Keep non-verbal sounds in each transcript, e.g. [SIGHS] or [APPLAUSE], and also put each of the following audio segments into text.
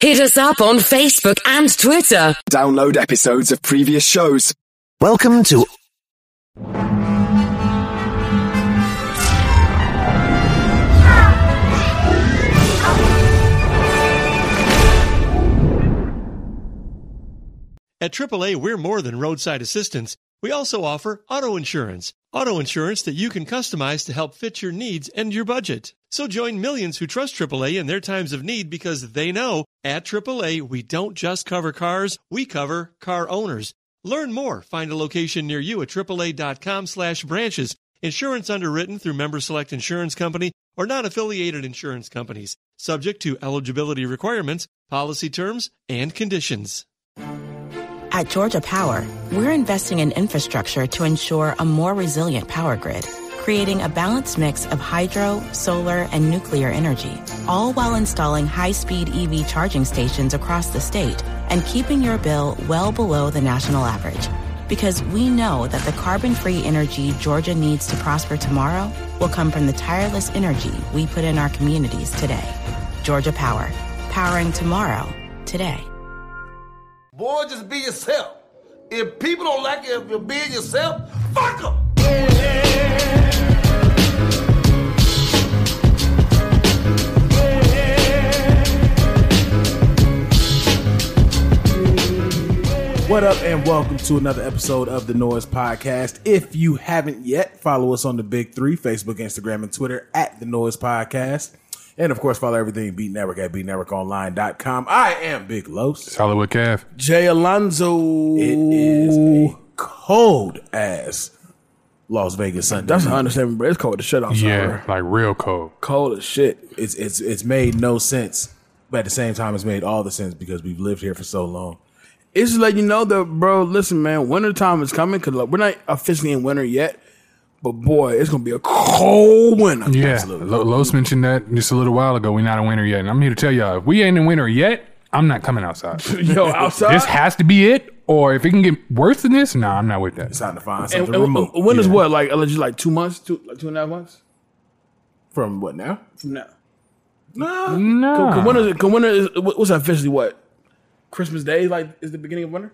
Hit us up on Facebook and Twitter. Download episodes of previous shows. Welcome to At AAA, we're more than roadside assistance. We also offer auto insurance. Auto insurance that you can customize to help fit your needs and your budget. So join millions who trust AAA in their times of need because they know at AAA we don't just cover cars, we cover car owners. Learn more. Find a location near you at AAA.com slash branches. Insurance underwritten through Member Select Insurance Company or non-affiliated insurance companies. Subject to eligibility requirements, policy terms, and conditions. At Georgia Power, we're investing in infrastructure to ensure a more resilient power grid, creating a balanced mix of hydro, solar, and nuclear energy, all while installing high-speed EV charging stations across the state and keeping your bill well below the national average. Because we know that the carbon-free energy Georgia needs to prosper tomorrow will come from the tireless energy we put in our communities today. Georgia Power, powering tomorrow, today. Boy, just be yourself. If people don't like if you're being yourself, fuck them. What up, and welcome to another episode of the Noise Podcast. If you haven't yet, follow us on the big three Facebook, Instagram, and Twitter at the Noise Podcast. And of course, follow everything Beat Network at beatnetworkonline.com. I am Big Los. Hollywood Calf. Jay Alonzo. It is a cold ass Las Vegas Sunday. That's an understatement, bro. It's cold as shit outside. Yeah, like real cold. Cold as shit. It's it's it's made no sense, but at the same time, it's made all the sense because we've lived here for so long. It's just letting you know that, bro. Listen, man, winter time is coming because like, we're not officially in winter yet, but boy, it's gonna be a cold winter. Yeah, Lo- Los mentioned that just a little while ago. We're not in winter yet, and I'm here to tell y'all: if we ain't in winter yet, I'm not coming outside. [LAUGHS] Yo, outside. this has to be it, or if it can get worse than this, nah, I'm not with that. It's time to find and, something and, remote. and winter's Yeah. what? Like allegedly, like two months, two like two and a half months from what now? from now. Nah, Nah. Cause winter, cause winter is what's that officially what? Christmas Day, like, is the beginning of winter.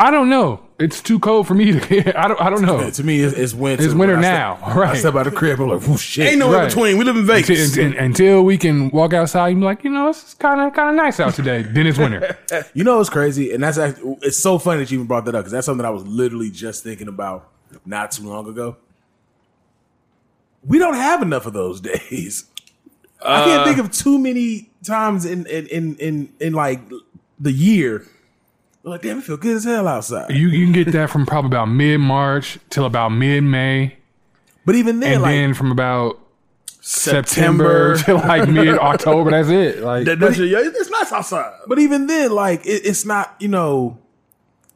I don't know. It's too cold for me to. [LAUGHS] I don't. I don't know. to me, it's, it's winter. It's winter now, step, right. I step out of the crib. I'm like, oh shit. Ain't no Right. in between. We live in Vegas. until- until we can walk outside and be like, you know, it's kind of kind of nice out today. then it's winter. [LAUGHS] You know it's crazy, and that's actually, it's so funny that you even brought that up because that's something I was literally just thinking about not too long ago. We don't have enough of those [LAUGHS] days. I can't uh, think of too many times in in in in, in like the year. Like, damn, it feel good as hell outside. You you can get that from probably about mid March till about mid May, But even then, and like, then from about September, to like mid October. That's it. Like That, that's yeah, it's nice outside. but even then, like, it, it's not you know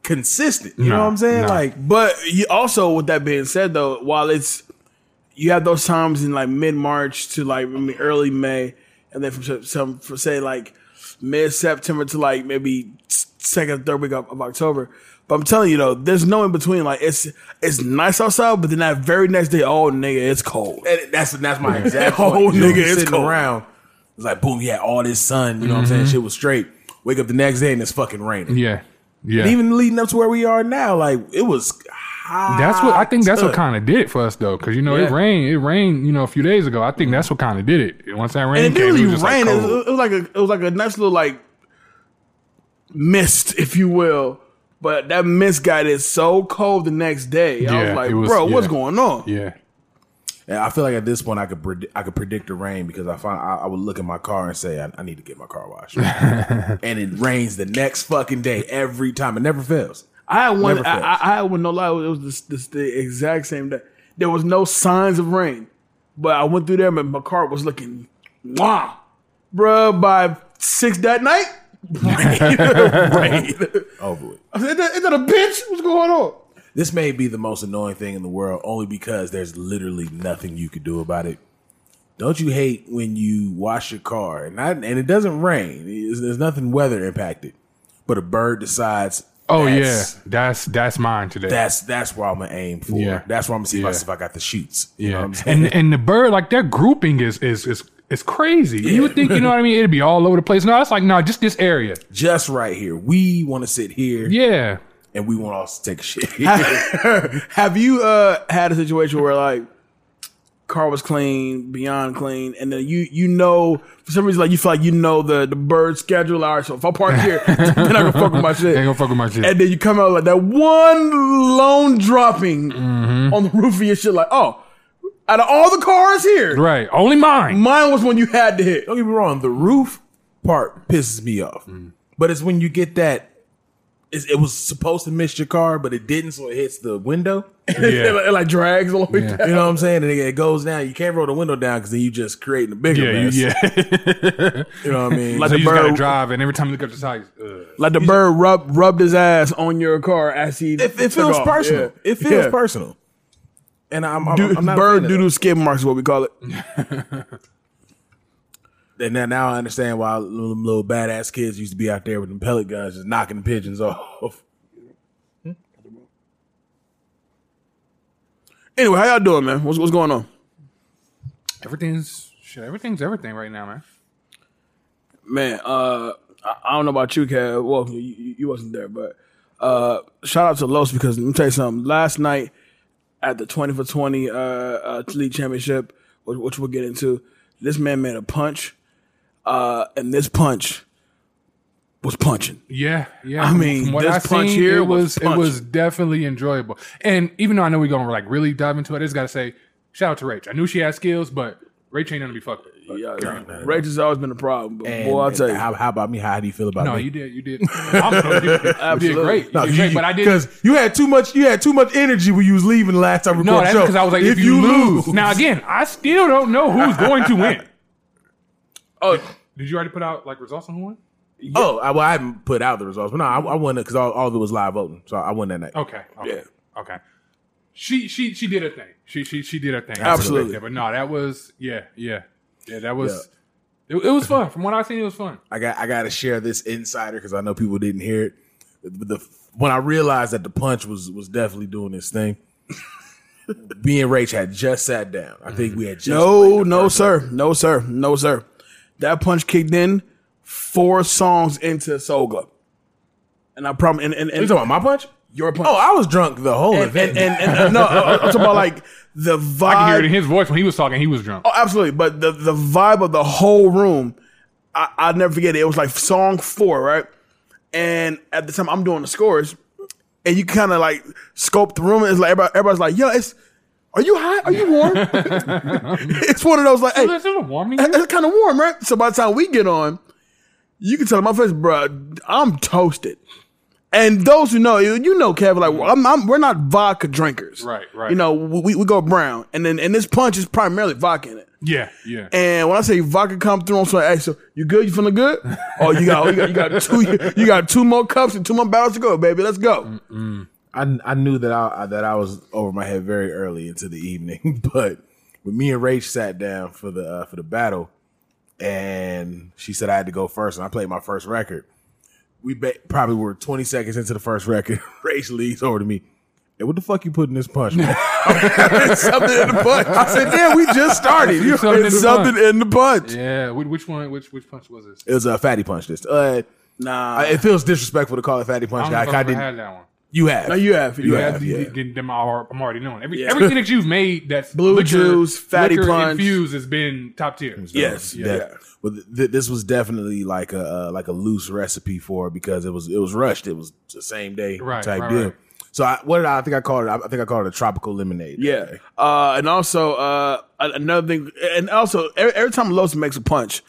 consistent. You know what I'm saying? no. Like, But you also, with that being said, though, while it's you have those times in like mid March to like early May, and then from some from say like mid September to like maybe second third week of, of October. But I'm telling you though, there's no in between. Like it's it's nice outside, but then that very next day, oh nigga, it's cold. And that's that's my [LAUGHS] exact Oh, point. You know, nigga, it's cold. around. It's like boom, yeah, all this sun. You know what I'm mm-hmm. saying? Shit was straight. Wake up the next day and it's fucking raining. yeah, yeah. And even leading up to where we are now, like it was ah, hot. that's what I think. That's what kind of did it for us though, because you know it rained. It rained, you know, a few days ago. I think that's what kind of did it. Once that rain And it came, didn't it was just rain. like it, cold. was, it was like a it was like a nice little like mist, if you will. But that mist got it so cold the next day. I Yeah, was like, was- bro, what's going on? yeah, And I feel like at this point I could predict, I could predict the rain because I find I, I would look at my car and say I, I need to get my car washed, [LAUGHS] and it rains the next fucking day every time. It never fails. I had one. Never I. I, I had one. No lie, it was this, this the exact same day. There was no signs of rain, but I went through there, and my car was looking wow, bro. By six that night, [LAUGHS] rain, rain. [LAUGHS] Over with. I said, "Is that- is that a bitch? What's going on?" This may be the most annoying thing in the world, only because there's literally nothing you could do about it. Don't you hate when you wash your car and not, and it doesn't rain? It's- there's nothing weather impacted, but a bird decides. Oh that's- yeah, that's that's mine today. That's that's where I'm gonna aim for. Yeah. That's where I'm gonna see if, I, if I got the shoots. You know yeah, what I'm saying? and and the bird like their grouping is is is It's crazy. You would think, you know what I mean? It'd be all over the place. No, it's like, no, just this area. Just right here. We want to sit here, Yeah. and we want to also take a shit. [LAUGHS] [LAUGHS] Have you uh had a situation where like car was clean, beyond clean, and then you you know for some reason like you feel like you know the the bird schedule. All right, so if I park here, [LAUGHS] then I can fuck with my shit. Ain't gonna fuck with my shit. And then you come out like that one lone dropping Mm-hmm. on the roof of your shit. Like, oh, out of all the cars here, right. Only mine. mine was when you had to hit. Don't get me wrong. The roof part pisses me off, Mm. but it's when you get that. It's, it was supposed to miss your car, but it didn't, so it hits the window. [LAUGHS] it, like, it like drags all the way Yeah. down. You know what I'm saying? And it, it goes down. You can't roll the window down because then you just creating a bigger Yeah, mess. you, yeah. [LAUGHS] You know what I mean? Like so the you just gotta bird- drive, and every time you look up the side, uh, Like the bird rubbed rubbed his ass on your car as he. it, it took feels off. personal. Yeah. It feels Yeah. personal. And I'm, I'm, Du- I'm not bird a fan of doodle skid marks is what we call it. [LAUGHS] that. And now, now I understand why little, little badass kids used to be out there with them pellet guns, just knocking the pigeons [LAUGHS] off. Anyway, how y'all doing, man? What's what's going on? everything's shit. Everything's everything right now, man. Man, uh, I, I don't know about you, Kev. Well, you, you you wasn't there, but uh, shout out to Los because let me tell you something. Last night at the twenty for twenty uh, uh league championship, which, which we'll get into, this man made a punch, uh, and this punch was punching. Yeah, yeah. I mean, From what this I punch seen, here it was was it was definitely enjoyable. And even though I know we're gonna like really dive into it, I just gotta say, shout out to Rach. I knew she had skills, but Rach ain't gonna be fucked with. But- Yeah, Rage has always been a problem, but And, boy, I'll tell you, How, how about me? How do you feel about it? No, me? you did, you did. [LAUGHS] I'm you did, you did Absolutely. great. You No, did great, but I did because you had too much. You had too much energy when you was leaving the last time we No, that's because I was like, if, you, lose. now again, I still don't know who's going to win. [LAUGHS] oh, [LAUGHS] Did you already put out like results on who won? oh, I, well, I haven't put out the results, but no, I, I won it because all, all of it was live voting, so I won that night. Okay, okay, Yeah. okay. She she she did her thing. She she she did her thing. Absolutely. But no, that was yeah yeah yeah that was. It, it was fun. From what I seen, it was fun. I got I got to share this insider because I know people didn't hear it. The, the- when I realized that the punch was was definitely doing this thing, [LAUGHS] me and Rach had just sat down. I think we had just no, played the no, sir, no, sir, no, sir. That punch kicked in four songs into Soga, and I promise. And, and, You talking about my punch? your punch. Oh, I was drunk the whole and, event. and, and, and- no, uh, uh, I'm talking about like the vibe. [LAUGHS] I can hear it in his voice when he was talking. He was drunk. Oh, absolutely. But the the vibe of the whole room, I, I'll never forget it. It was like song four, right? And at the time, I'm doing the scores, and you kind of like scope the room. And it's like everybody, everybody's like, "Yo, it's are you hot? Are you warm?" [LAUGHS] it's one of those like, "Hey, It's a little warm in here. it's kind of warm, right?" So by the time we get on, you can tell my face, bro, I'm toasted. And those who know, you you know, Kevin, like I'm, I'm, we're not vodka drinkers, Right, right. You know, we, we go brown, and then and this punch is primarily vodka in it. Yeah, yeah. And when I say vodka come through, I'm saying, hey, so you good? You feeling good? Oh, you got, you got, you got two, you got two more cups and two more bottles to go, baby. Let's go. I I knew that I that I was over my head very early into the evening, [LAUGHS] but when me and Rach sat down for the uh, for the battle, and she said I had to go first, and I played my first record. We ba- probably were twenty seconds into the first record. [LAUGHS] Rach leads over to me. Hey, what the fuck you put in this punch? Man? [LAUGHS] something in the punch. I said, damn, we just started. You- Something in It's the something in the punch. Yeah, which, which one? Which which punch was this? It was a fatty punch. This, uh, Nah, it feels disrespectful to call it fatty I punch. don't know I, if I, I didn't. had that one. You have. no, you have, you, You have. have. Yeah, yeah. then- then I'm I'm already knowing. Every, Yeah. Everything that you've made that's Blue liquor, juice, fatty liquor punch. infused has been top tier. Yes, Yeah. That- Well, th- this was definitely like a uh, like a loose recipe for it because it was it was rushed. It was the same day Right, type right, deal. right. So I, what did I, I think I called it? I think I called it a tropical lemonade. Yeah. Uh, and also, uh, another thing, and also, every, every time Los makes a punch,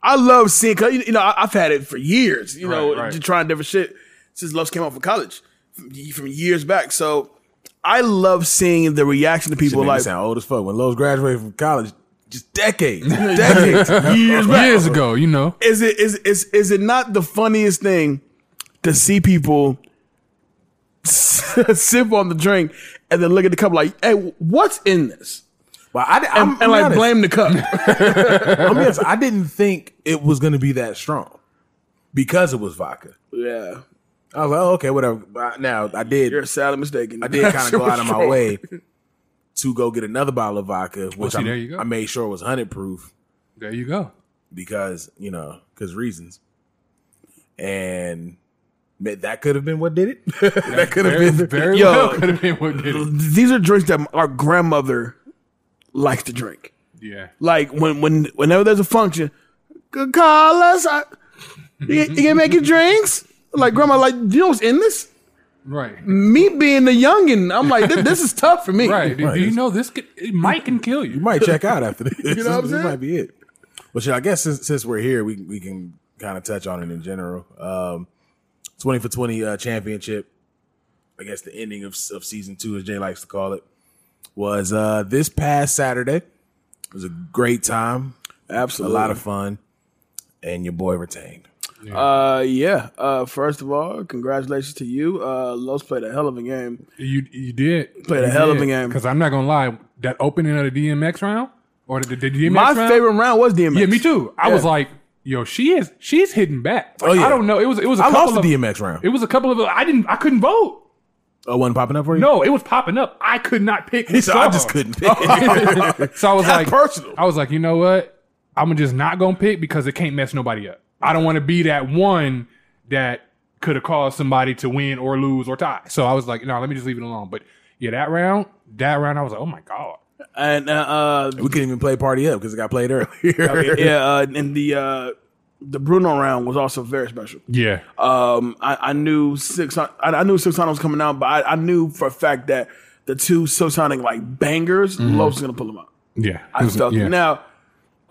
I love seeing, cause, you know, I, I've had it for years, you know, Right, right. just trying different shit since Los came out from college from, from years back. So I love seeing the reaction to people made me like, sound old as fuck. When Los graduated from college, just decades, [LAUGHS] decades, [LAUGHS] years back. Years ago, you know. Is it, is, is, is it not the funniest thing to see people [LAUGHS] sip on the drink and then look at the cup like, hey, what's in this? Well, I, I'm, And, and like honest. blame the cup. I'm honest, I didn't think it was going to be that strong because it was vodka. yeah. I was like, oh, okay, whatever. Now I did. You're sadly mistaken. I did kind of go out of my way [LAUGHS] to go get another bottle of vodka, oh, which see, I'm- there you go. I made sure it was hundred proof. There you go. because you know because reasons, and that could have been what did it. [LAUGHS] that could have been very Yo. well could have been what did it. These are drinks that our grandmother likes to drink. Yeah. Like when when whenever there's a function, "Good call us. I, you, you can make your drinks. Like grandma, like you know what's in this? Right. Me being the youngin, I'm like this, this is tough for me. Right. Do, Right. do you know this could, it might can kill You you? might check out after this. [LAUGHS] You know what I'm this saying? might be it. Well, shit, I guess since, since we're here, we we can kind of touch on it in general. Um, Twenty for twenty uh, championship. I guess the ending of of season two, as Jay likes to call it, was uh, this past Saturday. It was a great time, Absolutely. a lot of fun, and your boy retained. Uh, yeah. Uh, first of all, congratulations to you. Uh, Los played a hell of a game. You you did Played a You hell of a game. Because I'm not gonna lie, that opening of the DMX round or the, the DMX My round, favorite round was DMX. Yeah, me too. I Yeah. was like, yo, she is she's hitting back. Like, Oh, yeah. I don't know. It was it was a I couple lost of the DMX round. It was a couple of I didn't I couldn't vote. Oh, wasn't popping up for you? No, it was popping up. I could not pick. He said, I just couldn't [LAUGHS] pick. so I was That's like, personal. I was like, you know what? I'm just not gonna pick because it can't mess nobody up. I don't want to be that one that could have caused somebody to win or lose or tie. So I was like, no, let me just leave it alone. But yeah, that round, that round, I was like, oh my god. And uh, we couldn't even play party up because it got played earlier. uh, [LAUGHS] yeah, uh, and the uh, the Bruno round was also very special. Yeah, Um, I, I knew six. I, I knew six was coming out, but I, I knew for a fact that the two Silk Sonic like bangers, Los was gonna pull them out. yeah. I It was- felt yeah. Now,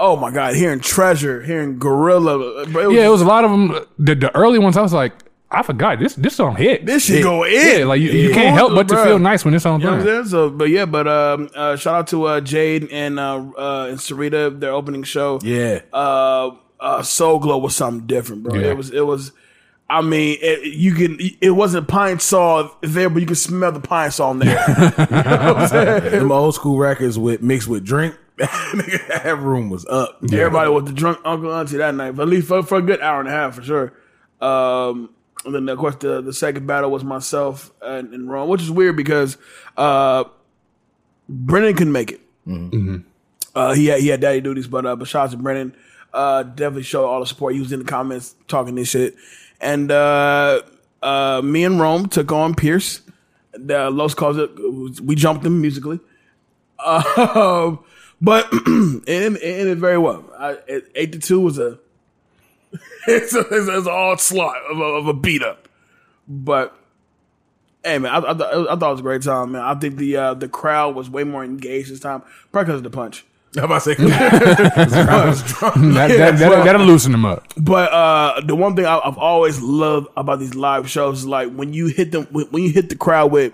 oh my god, hearing Treasure, hearing Gorilla, it was, yeah, it was a lot of them. The, the early ones, I was like, I forgot this. This song hit. this shit go in. yeah, like you, you can't help but to Bruh. feel nice when this song You know what I'm saying? So, but yeah, but um, uh, shout out to uh, Jade and uh, uh, and Sarita, their opening show. yeah. uh, uh, Soul Glow was something different, bro. Yeah. It was, it was. I mean, it, you can. It wasn't Pine-Sol there, but you can smell the Pine-Sol in there. [LAUGHS] Them old school records with mixed with drink. [LAUGHS] that room was up. Everybody was the drunk uncle auntie that night, but at least for, for a good hour and a half for sure. Um, and then of course the the second battle was myself and, and Ron, which is weird because uh, Brennan couldn't make it. Uh, he had he had daddy duties, but uh, but shout out to Brennan. Uh, definitely showed all the support. He was in the comments talking this shit, and uh, uh, me and Rome took on Pierce. The Los calls it. We jumped him musically. [LAUGHS] Um, but [CLEARS THROAT] it, it ended very well. I, it, eight to two was a [LAUGHS] it's a, it's, a, it's all slot of a, of a beat up. But hey man, I, I, thought- I thought it was a great time, man. I think the uh, the crowd was way more engaged this time, probably because of the punch. [LAUGHS] I'm about to say, [LAUGHS] I was. That, that, that, that'll loosen them up. But uh, the one thing I, I've always loved about these live shows is like when you hit them when, when you hit the crowd with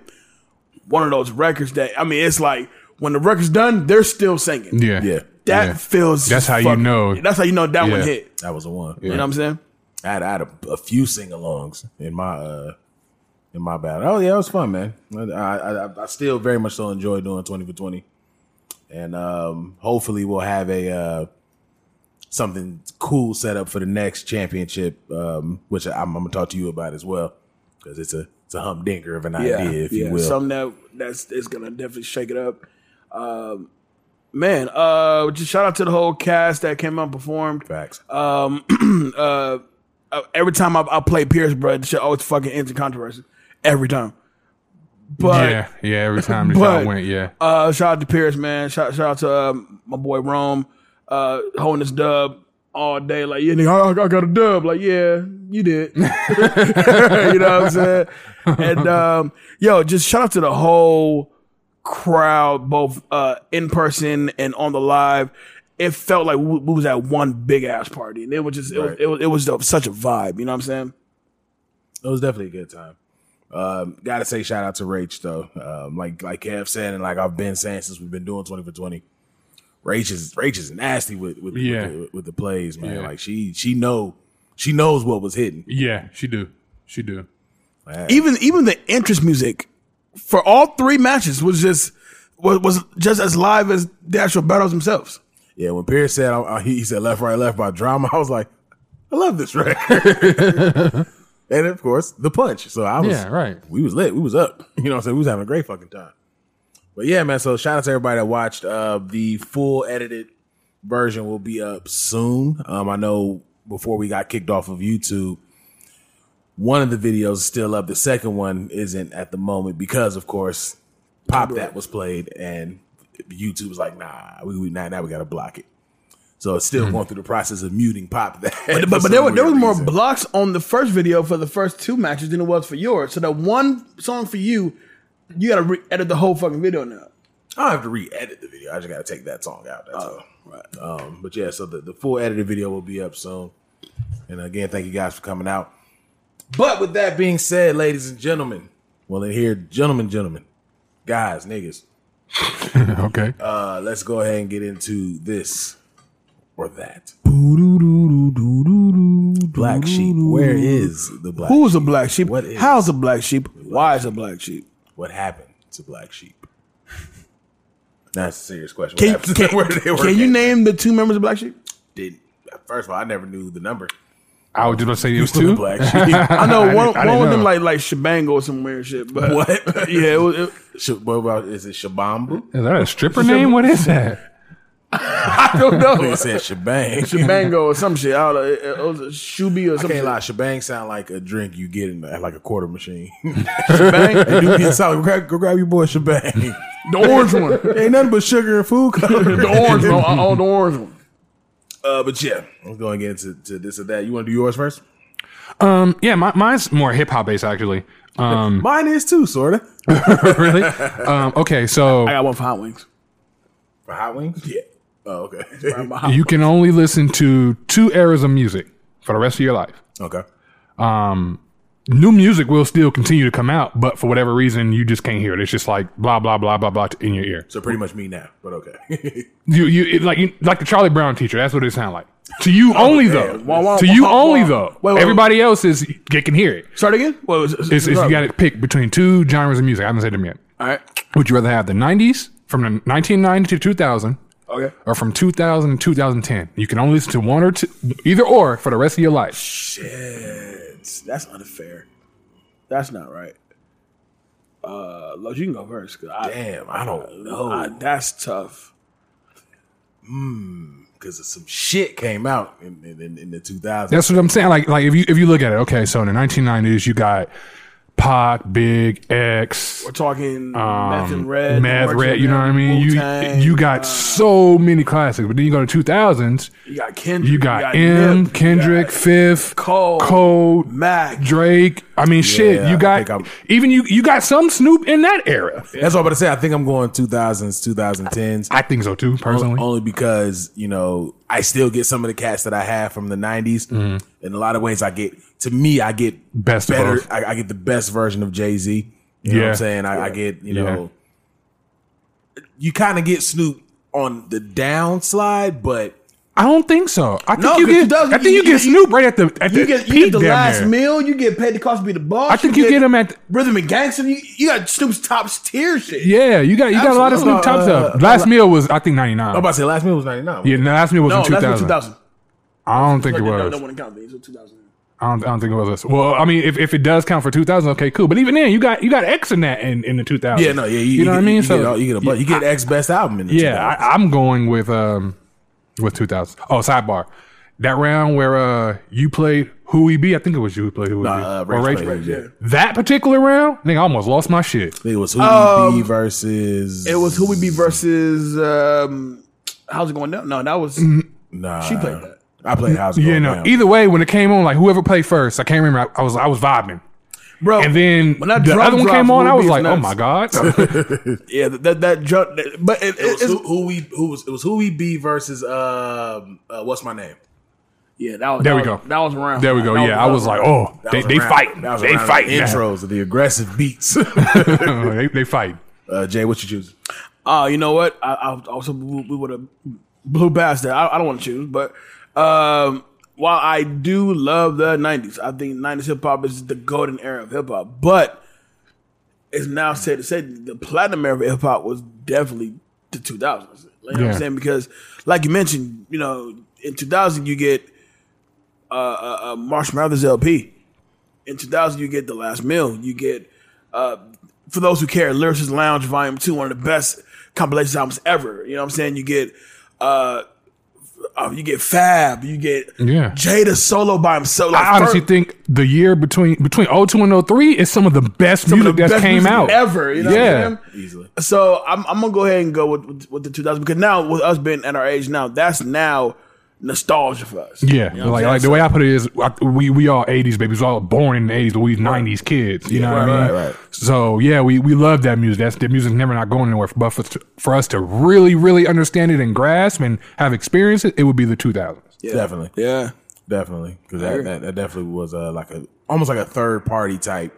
one of those records that I mean, it's like when the record's done, they're still singing. Yeah, Yeah. That Yeah. feels. That's how you know. That's how you know that one hit. That was the one. You know what I'm saying? I had, I had a, a few sing-alongs in my uh in my battle. Oh yeah, it was fun, man. I, I I still very much so enjoy doing twenty for twenty, and um hopefully we'll have a uh something cool set up for the next championship, um which I'm, I'm gonna talk to you about as well because it's a it's a humdinger of an idea, if you will. Something that that's it's gonna definitely shake it up. Um, man, uh, just shout out to the whole cast that came out and performed. Facts. Um, [CLEARS THROAT] uh, uh, every time I, I play Pierce, bro, the shit always fucking ends in controversy. Every time. But yeah, yeah. Every time the but- went, yeah. uh, shout out to Pierce, man. Shout, shout out to um, my boy Rome, uh, holding this dub all day. Like, yeah, nigga, I, I got a dub. Like, yeah, you did. [LAUGHS] [LAUGHS] you know what I'm saying? And um, yo, just shout out to the whole crowd, both uh, in person and on the live. It felt like we, we was at one big ass party, and it was just it, was, it was it was such a vibe. You know what I'm saying? It was definitely a good time. Um, gotta say shout out to Rach though. Um, like like Kev said, and like I've been saying since we've been doing twenty for twenty. Rach is Rach is nasty with with, Yeah. with, the, with the plays, man. Yeah. Like she she know she knows what was hitting. Yeah, she do. She do. even even the interest music for all three matches was just was, was just as live as the actual battles themselves. Yeah, when Pierce said uh, he he said left right left by drama, [LAUGHS] I was like, I love this record. [LAUGHS] and of course the punch. So I was Yeah, right. We was lit. We was up. [LAUGHS] You know what I'm saying? We was having a great fucking time. But yeah, man. So shout out to everybody that watched uh, the full edited version will be up soon. Um, I know before we got kicked off of YouTube, one of the videos is still up. The second one isn't at the moment because, of course, Pop That was played, and YouTube was like, "Nah, we, we now, now we got to block it." So it's still going through the process of muting Pop That. But, [LAUGHS] but, but there were there was more blocks on the first video for the first two matches than it was for yours. So that one song for you, you got to re- edit the whole fucking video now. I don't have to re-edit the video. I just got to take that song out. That's all. Right. Um, but yeah, so the, the full edited video will be up soon. And again, thank you guys for coming out. But with that being said, ladies and gentlemen, well, in here, gentlemen, gentlemen, guys, niggas, [LAUGHS] okay. uh, let's go ahead and get into this or that. Black sheep. Where is the black? Who's sheep? a black sheep? What is? How's a black sheep? Why is a black sheep? What happened to black sheep? That's a serious question. What Can, can, [LAUGHS] where did they work can you name the two members of black sheep? Did first of all, I never knew the number. I was just about to say it was The two. black [LAUGHS] sheep. I know I one, didn't- I one didn't of them know. like like Shabango or some weird shit. But What? [LAUGHS] yeah, it was, it, [LAUGHS] Sh- what about is it Shabamba? Is that a stripper name? What is that? I don't know. It said shebang. Shabango or some shit. I don't know. It, it was a Shubi or something. I some can't shit. lie, shebang sound like a drink you get in at like a quarter machine. Shebang? Hey, dude, get solid. Go grab, go grab your boy shebang. the orange one. Ain't nothing but sugar and food coloring. The orange one. Oh, the orange one. Uh, but yeah, I'm going and get into to this or that. You want to do yours first? Um, yeah, my, mine's more hip hop based actually. Um, [LAUGHS] Mine is too, sorta. [LAUGHS] really? Um, okay, so I got one for hot wings. For hot wings? Yeah. Oh, okay. you can only listen to two eras of music for the rest of your life. okay. Um, new music will still continue to come out, but for whatever reason, you just can't hear it. It's just like blah blah blah blah blah in your ear. So pretty much me now, but okay. [LAUGHS] You you it, like you, like the Charlie Brown teacher. That's what it sound like. To you oh, only though. Wah, wah, to you wah, only wah. though. Wait, wait, Everybody else is they can hear it. Start again? Well, was It's, it's, you got to pick between two genres of music. I haven't said them yet. All right. Would you rather have the '90s from the 1990 to 2000, Okay. or from 2000 to 2010? You can only listen to one or two, either or, for the rest of your life. Shit. That's unfair. That's not right. Uh, Lo, you can go first. 'cause I, Damn, I don't know. I- that's tough. Hmm, because some shit came out in, in, in, in the 2000s. That's what I'm saying. Like, like if you if you look at it, okay, so in the 1990s, you got Pac, Big X, We're talking Meth and Red. Um, Meth, Red. You know what I mean? Wu-Tang, You you got uh, so many classics, but then you go to 2000s, you got Kendrick. you got M, Nip, Kendrick, got Fifth, Cole, Cole, Mac. Drake. I mean, shit. You got even you. You got some Snoop in that era. That's what I'm about to say. I think I'm going 2000s, 2010s. I think so too, personally. Only because, you know, I still get some of the cats that I have from the 90s. In a lot of ways, I get, to me, I get Mm-hmm. Best better. I, I get the best version of Jay Z. You know what Yeah. I'm saying? I, I get, you Yeah. know, you kind of get Snoop on the downslide, but I don't think so. I think No, you 'cause get. you does- I think you- you, get you- Snoop right at the at You the get, peak you get the last near. meal. You get paid the cost to be the boss. I think you get him at. the, Rhythm and Gangster. You, you got Snoop's top tier shit. Yeah, you got you got a lot of Snoop top Absolutely. stuff. Uh, last uh, meal was I think ninety nine. I'm about to say last meal was 99. Yeah, no, last meal was No, in two that's what thousand. 2000. I don't think it was. no one count these. It was 2000. I don't, I don't think it was. Well, I mean, if, if it does count for two thousand, okay, cool. But even then, you got you got X in that in, in the two thousand. Yeah, no, yeah, you, you, know get, what I mean. You so get, all- you get a bu- you get X best album in the yeah, I, I'm going with um with two thousand. Oh, sidebar. That round where uh you played Who We Be, I think it was you who played Who We Nah, Be. uh, Or Rage Rage- played, yeah. That particular round, nigga, I almost lost my shit. I think it was Who Um, We Be versus. It was Who We Be versus. Um, how's it going down? No, that was. Nah, She played that. I played How's It Going no. Down. Either way, when it came on, like whoever played first, I can't remember. I, I was I was vibing, Bro, and then when that the drum other one came on. I was Be is like, oh my god. [LAUGHS] Yeah, that that drum. that- But it, It was who, who we who was it was who we be versus um uh, what's my name? yeah, that was. There that we was- go. That was around. there we go. That Yeah, I was like, oh, they, they fight. They fight. the intros of the aggressive beats. [LAUGHS] they, they fight. uh, Jay, what you choose? Oh, you know what? I, I also we would have blew past that. I, I don't want to choose, but um, while I do love the '90s, I think '90s hip hop is the golden era of hip hop. But it's now said to say the platinum era of hip hop was definitely the 2000s. You know what I'm saying? Because, like you mentioned, you know, in 2000 you get uh, uh, uh, Marshall Mathers LP. In 2000 you get The Last Meal. You get uh, for those who care, Lyricist Lounge Volume Two, one of the best compilation albums ever. You know what I'm saying? You get uh, uh, you get Fab, you get Yeah. Jada solo by himself. Like, I honestly first- think the year between between 02 and 03 is some of the best some music that came music out ever. You know yeah. what I'm saying? Easily. So I'm, I'm gonna go ahead and go with, with, with the 2000s because now with us being at our age now, that's now nostalgia for us. Yeah, You know like like the way I put it is, I- we we all '80s babies, we all born in the '80s, but we '90s kids. You know what I mean? right, right. So yeah, we we love that music. That's the music's never not going anywhere. But for for us to really really understand it and grasp and have experience it, it would be the 2000s. Yeah. Definitely. yeah. Definitely, because that, that that definitely was uh, like a almost like a third party type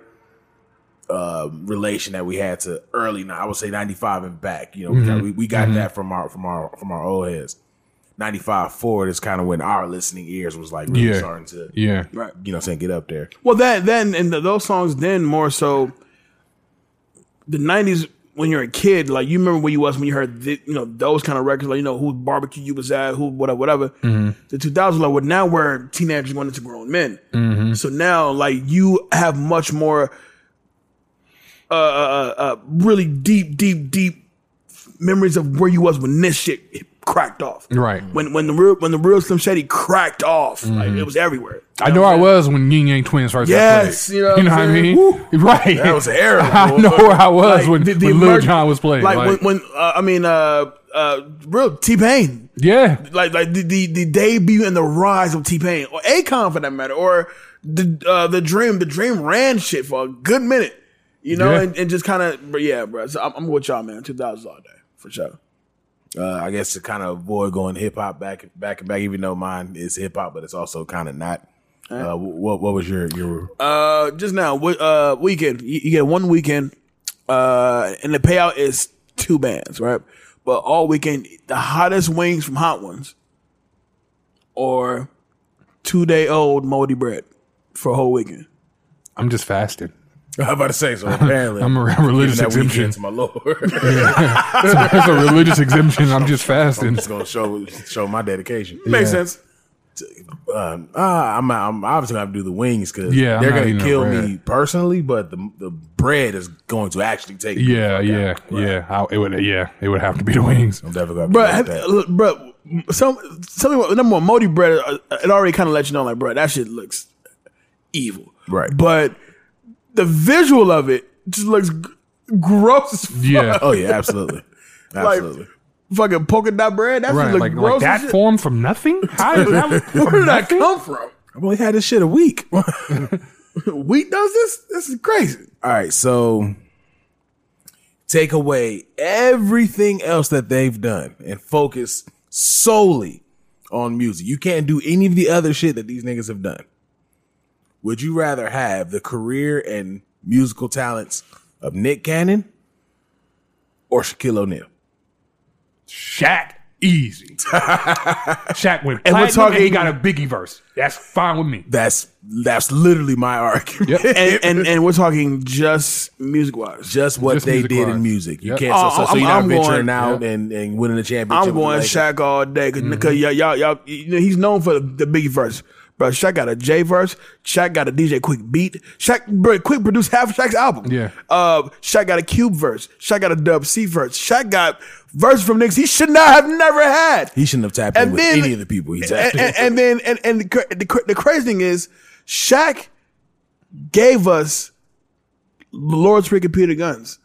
uh, relation that we had to early. I would say ninety five and back. You know, we got, we, we got that from our from our from our old heads. Ninety five forward is kind of when our listening ears was like really Yeah. starting to Yeah, Right. you know saying get up there. Well, that then and the, those songs then more so the '90s when you're a kid, like you remember where you was when you heard the, you know those kind of records, like you know who barbecue you was at, who whatever, whatever. The 2000s, like well, now we're teenagers going into grown men, so now like you have much more, uh, uh, uh, really deep, deep, deep memories of where you was when this shit cracked off. Right. when when the real when the real Slim Shady cracked off, like it was everywhere. I know I was when Ying Yang Twins first. Yes, you know you know what what I mean. saying? Right, That was [LAUGHS] era, I know where I was Like, when, the- the when Lil Jon was playing. Like, Like, when, when uh, I mean, uh, uh, real T Pain, yeah, like like the, the the debut and the rise of T Pain, or Akon for that matter, or the uh, the Dream, the Dream ran shit for a good minute, you know, Yeah. and, and just kind of, yeah, bro. So I'm, I'm with y'all, man. Two thousands all day for sure. Uh, I guess to kind of avoid going hip hop back back and back, even though mine is hip hop, but it's also kind of not. Uh, what what was your your Uh, just now, wi- uh, weekend. You, you get one weekend, uh, and the payout is two bands, right? But all weekend, the hottest wings from Hot Ones, or two day old moldy bread for a whole weekend. I'm just fasting. I was about to say so. [LAUGHS] Apparently, I'm a religious that weekend exemption. to my lord. [LAUGHS] That's a religious exemption. I'm just fasting. It's gonna show show my dedication. Makes sense. Um, uh, I'm I'm obviously gonna have to do the wings because Yeah, they're gonna kill me personally, but the the bread is going to actually take. me Yeah, the yeah, fuck out. yeah. I, it would, yeah, it would have to be the wings. I'm definitely gonna Bro, have have, that. look, bro, some something what- number one, moldy bread. uh, It already kind of let you know, like, bro, that shit looks evil, Right. But the visual of it just looks g- gross. As fuck. Yeah, Oh yeah, absolutely, [LAUGHS] like absolutely. fucking polka dot bread. That shit right. look Like, gross. like that as shit. formed from nothing. How [LAUGHS] did that? [LAUGHS] Where did that come from? I've only had this shit a week. All Wheat does this? This is crazy. All right, so take away everything else that they've done and focus solely on music. You can't do any of the other shit that these niggas have done. Would you rather have the career and musical talents of Nick Cannon or Shaquille O'Neal? Shaq, easy. [LAUGHS] Shaq went And we're and, talking- he got a Biggie verse. That's fine with me. That's that's literally my [LAUGHS] argument. And and, and we're talking just music wise. Just what Just they did wise. in music. You Yep. can't. So, oh, so, so I'm- you're not I'm venturing going- out and, and winning the championship. I'm going the Lakers. Shaq all day because mm-hmm. y'all, y'all, y'all, you know, he's known for the, the Biggie verse. Bro, Shaq got a J verse. Shaq got a DJ Quik beat. Shaq, bro, Quik produced half of Shaq's album. Yeah. Uh, Shaq got a Cube verse. Shaq got a Dub C verse. Shaq got verse from niggas he should not have never had. He shouldn't have tapped in And with then- any of the people he's and, tapped in. and, and then and, and the, the, the crazy thing is Shaq gave us Lord's Freaking Peter Gunz.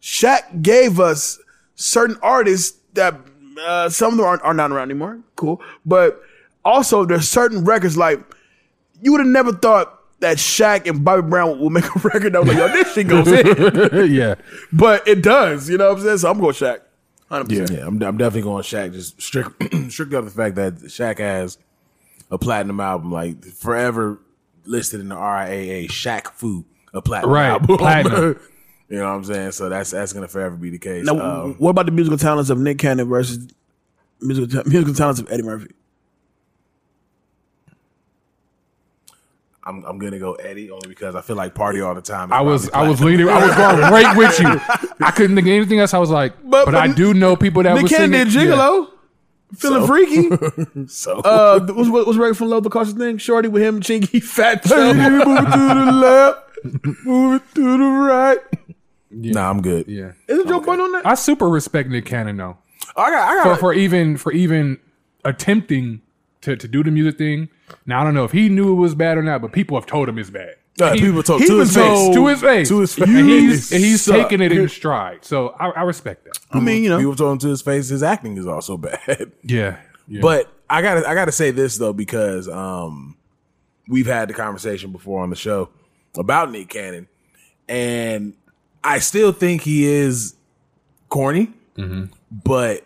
Shaq gave us certain artists that uh, some of them are, are not around anymore. Cool, but also there's certain records like you would have never thought that Shaq and Bobby Brown will make a [LAUGHS] record that was like, yo, this shit goes [LAUGHS] in, yeah, but it does. You know what I'm saying? So I'm going Shaq. 100%. Yeah, I'm, I'm definitely going Shaq. Just strict, [CLEARS THROAT] strictly off the fact that Shaq has a platinum album, like forever listed in the RIAA. Shaq Fu, a platinum Right, album. platinum. [LAUGHS] you know what I'm saying? So that's that's gonna forever be the case. Now, Um, what about the musical talents of Nick Cannon versus musical musical talents of Eddie Murphy? I'm I'm gonna go Eddie only because I feel like party all the time. I was I was platinum. leaning. I was going [LAUGHS] right with you. I couldn't think of anything else. I was like, but, But- I do know people that Nick was Cannon singing. did yeah. Gigolo, feeling So- freaky. [LAUGHS] so Uh, what's what, what's record from Love the Cautious thing? Shorty with him, Chinky, [LAUGHS] Fat Joe, move it to the left, move it to the right. nah, I'm good. Yeah, Isn't Joe Budden on that? I super respect Nick Cannon though. I got I For got for even for even attempting to, to do the music thing. Now I don't know if he knew it was bad or not, but people have told him it's bad. Uh, He- people told he to his face. told- to his face, To his face. and he's, and he's taking it in stride. So I, I respect that. I mean, you know, people told him to his face his acting is also [LAUGHS] bad. Yeah, yeah. But I gotta I gotta say this though because um we've had the conversation before on the show about Nick Cannon, and I still think he is corny, but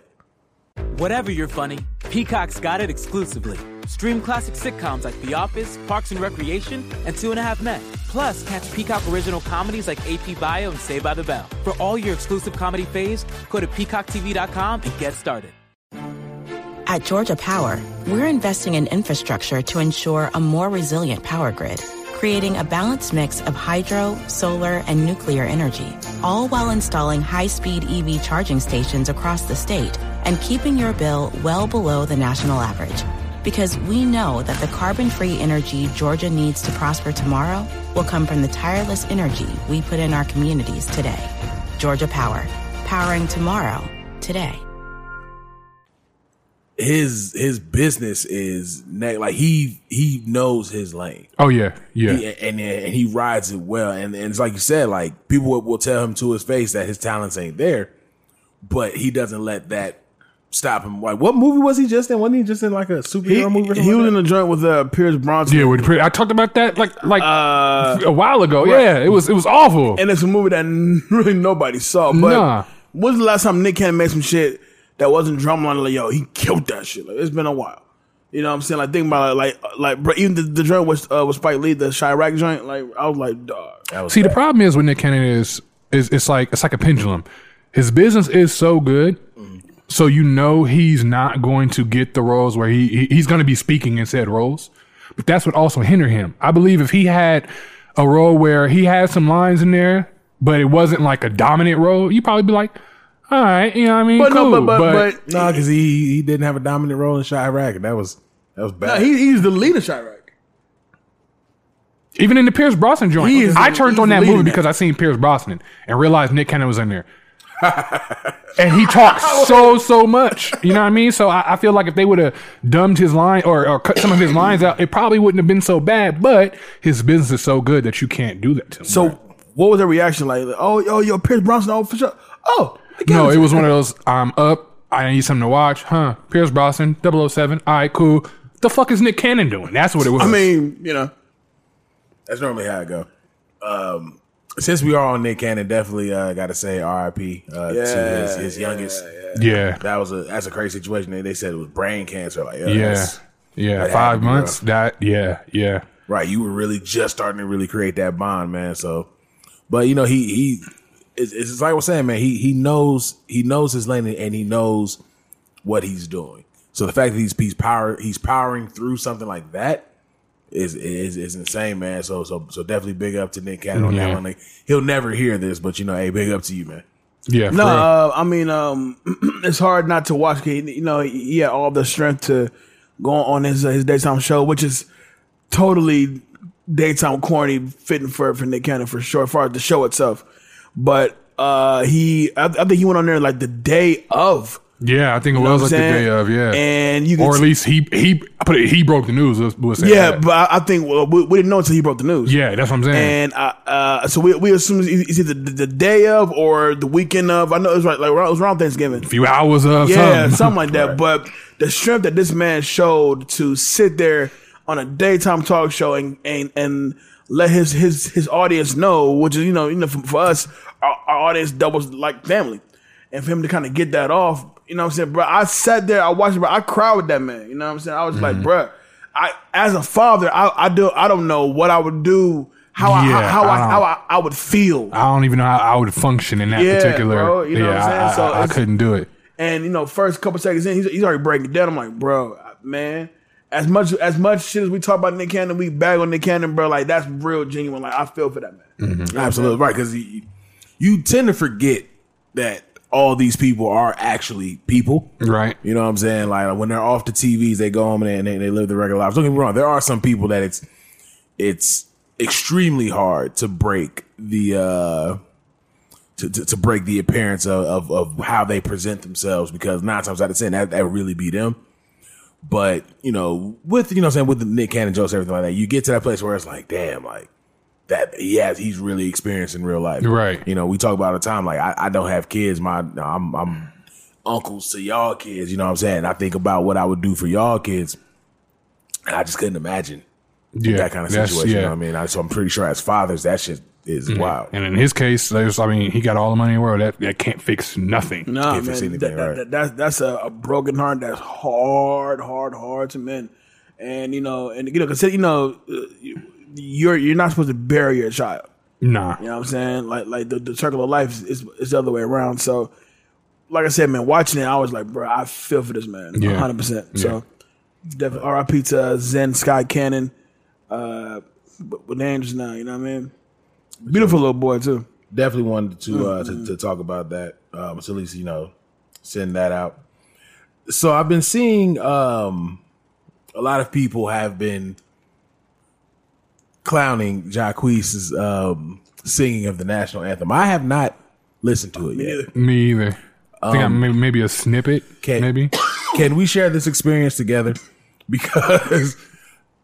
Whatever you're funny, Peacock's got it exclusively. Stream classic sitcoms like The Office, Parks and Recreation, and Two and a Half Men. Plus, catch Peacock original comedies like AP Bio and Saved by the Bell. For all your exclusive comedy faves, go to peacocktv.com and get started. At Georgia Power, we're investing in infrastructure to ensure a more resilient power grid, creating a balanced mix of hydro, solar, and nuclear energy, all while installing high speed EV charging stations across the state and keeping your bill well below the national average. Because we know that the carbon free energy Georgia needs to prosper tomorrow will come from the tireless energy we put in our communities today. Georgia Power, powering tomorrow, today. His his business is ne- like he he knows his lane. oh yeah, yeah. He, and and he rides it well. And, and it's like you said, like people will, will tell him to his face that his talents ain't there, but he doesn't let that stop him. Like, what movie was he just in? Wasn't he just in like a superhero he, movie? Or he was like in a joint with uh, Pierce Bronson. Yeah, with pre- I talked about that like like Uh, a while ago. right. Yeah, it was it was awful. and it's a movie that [LAUGHS] really nobody saw. But Nah. when's the last time Nick Cannon made some shit that wasn't drumline? Like, yo, he killed that shit. Like, it's been a while. You know what I'm saying? Like, think about it. Like, like bro, even the, the joint with, uh, with Spike Lee, the Chi-Raq joint, like, I was like, dog. that was See, the problem is with Nick Cannon is is it's like it's like a pendulum. His business is so good, so you know he's not going to get the roles where he, he he's going to be speaking in said roles. But that's what also hinder him. I believe if he had a role where he had some lines in there, but it wasn't like a dominant role, you probably be like, all right, you know what I mean? But cool. no, but, but, but, no, because he he didn't have a dominant role in Chi-Raq, and that was that was no, bad. he, he's the lead of Chi-Raq. Even in the Pierce Brosnan joint, He is- I turned he's on that leading movie that. because I seen Pierce Brosnan and realized Nick Cannon was in there. [LAUGHS] and he talks so so much, you know what I mean. So I, I feel like if they would have dumbed his line or, or cut some of his lines out, it probably wouldn't have been so bad. But his business is so good that you can't do that to him. So, what was their reaction like? Like, oh, yo, yo, Pierce Bronson, oh, for sure. Oh, I get no, it was one of those. I'm up. I need something to watch, huh? Pierce Brosnan, 007. All right, cool. The fuck is Nick Cannon doing? That's what it was. I mean, you know, That's normally how I go. Um, since we are on Nick Cannon, definitely uh, got to say R.I.P. Uh, to his, his youngest. yeah, That was a that's a crazy situation. They, they said it was brain cancer. Like, yeah, yeah, yeah. that Five to months. rough. That yeah, yeah. right. You were really just starting to really create that bond, man. So, but you know, he he it's, it's like I was saying, man. He he knows he knows his lane and he knows what he's doing. So the fact that he's he's power he's powering through something like that is is is insane, man. So so so definitely big up to Nick Cannon on that one. Like, he'll never hear this, but you know, hey, big up to you, man. Yeah, no, uh, I mean, um, [CLEARS THROAT] it's hard not to watch. You know, he had all the strength to go on his his daytime show, which is totally daytime corny, fitting for for Nick Cannon for sure, as far as the show itself. But uh, he, I, I think he went on there like the day of. yeah. I think it was like I'm the day of. Yeah, and you or at least he he put it. He broke the news. Let's, say yeah, that. but I, think well, we, we didn't know until he broke the news. yeah, that's what I'm saying. And uh, uh, so we we assume it's either the, the day of or the weekend of. I know it was right, like around, it was around Thanksgiving. a few hours of Yeah, something. something like that. [LAUGHS] But the strength that this man showed to sit there on a daytime talk show and and, and let his his his audience know, which is you know you know for, for us, our, our audience doubles like family, and for him to kind of get that off, you know what I'm saying, bro. I sat there, I watched, bro. I cried with that man. You know what I'm saying? I was Mm-hmm. like, bro, I as a father, I I do I don't know what I would do. How I Yeah, how, how I I, how I, I would feel. I don't even know how I would function in that Yeah, particular. bro, you know yeah, what I'm saying? I, So I, I couldn't do it. And you know, first couple seconds in, he's, he's already breaking down. I'm like, bro, man, as much as much shit as we talk about Nick Cannon, we bag on Nick Cannon, bro. Like that's real genuine. Like I feel for that man. Absolutely right, because you, you tend to forget that all these people are actually people. Right. You know what I'm saying? Like when they're off the TVs, they go home and they, they live their regular lives. Don't get me wrong. There are some people that it's it's extremely hard to break the uh to, to, to break the appearance of, of of how they present themselves because nine times out of ten that, that really be them. But you know, with you know, what I'm saying with the Nick Cannon jokes, everything like that, you get to that place where it's like, damn, like that he has, he's really experienced in real life, Right. You know, we talk about all the time. Like I, I don't have kids, my I'm I'm uncles to y'all kids. You know what I'm saying? I think about what I would do for y'all kids, and I just couldn't imagine Yeah, that kind of situation. You know what I mean? I, so I'm pretty sure as fathers, that shit is wild. And in his case, there's, I mean, he got all the money in the world. That, that can't fix nothing. Nah, Can't fix man, anything, that, that, right. that- that's that's a, a broken heart. That's hard, hard, hard to mend. And you know, and you know, consider, you know, uh, you- you're you're not supposed to bury your child. Nah. You know what I'm saying? Like like the, the circle of life is, is, is the other way around. So, like I said, man, watching it, I was like, bro, I feel for this man, Yeah. 100. percent So, definitely R.I.P. to Zen Sky Cannon. Uh, but with angels now, you know what I mean? Beautiful little boy too. Definitely wanted to uh, to, to talk about that. Um, so at least you know, send that out. So I've been seeing um, a lot of people have been clowning Jacquees' um, singing of the national anthem. I have not listened to it yet. Me either. I think I maybe, maybe a snippet. Can- maybe. Can we share this experience together? [LAUGHS] Because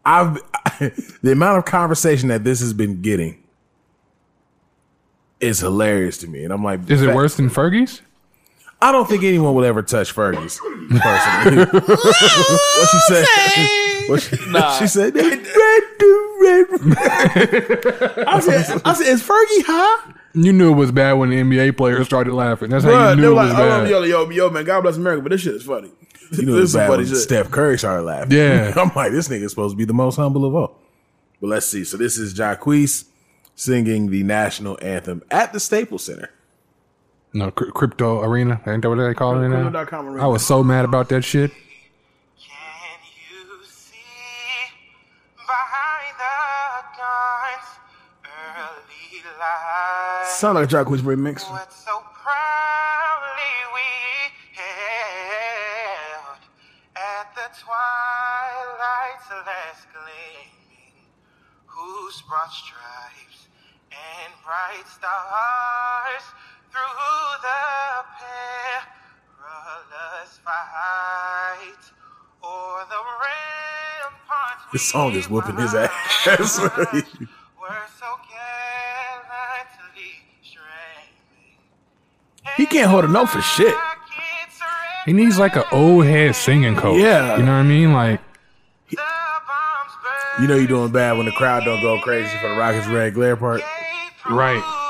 I've [LAUGHS] the amount of conversation that this has been getting is hilarious to me, and I'm like, Is it fa- worse than Fergie's? I don't think anyone would ever touch Fergie's personally. [LAUGHS] what she said? What she, she said? "Red do red." [LAUGHS] I said, I said, is Fergie high? You knew it was bad when the NBA players started laughing. That's how you knew it was like, oh, bad. yo, yo, yo, man, God bless America, but this shit is funny. You know, this it's is bad when shit. Steph Curry started laughing. Yeah. [LAUGHS] I'm like, this nigga's supposed to be the most humble of all. But let's see. So this is Jacquees singing the national anthem at the Staples Center. No, cr- crypto arena. Ain't that what they call it now? Crypto.com arena. I was so mad about that shit. Can you see behind the dawn's early light Sound like a Jacquees remix. what so proudly we held at the twilight's last gleaming, whose broad stripes and bright stars through the perilous fight o'er the ramparts This song is whooping his marched ass. [LAUGHS] were so gallantly. He can't hold a note for shit. He needs like an old head singing coach. Yeah. You know what I mean? Like, You know you're doing bad when the crowd don't go crazy for the Rockets red glare part. Right.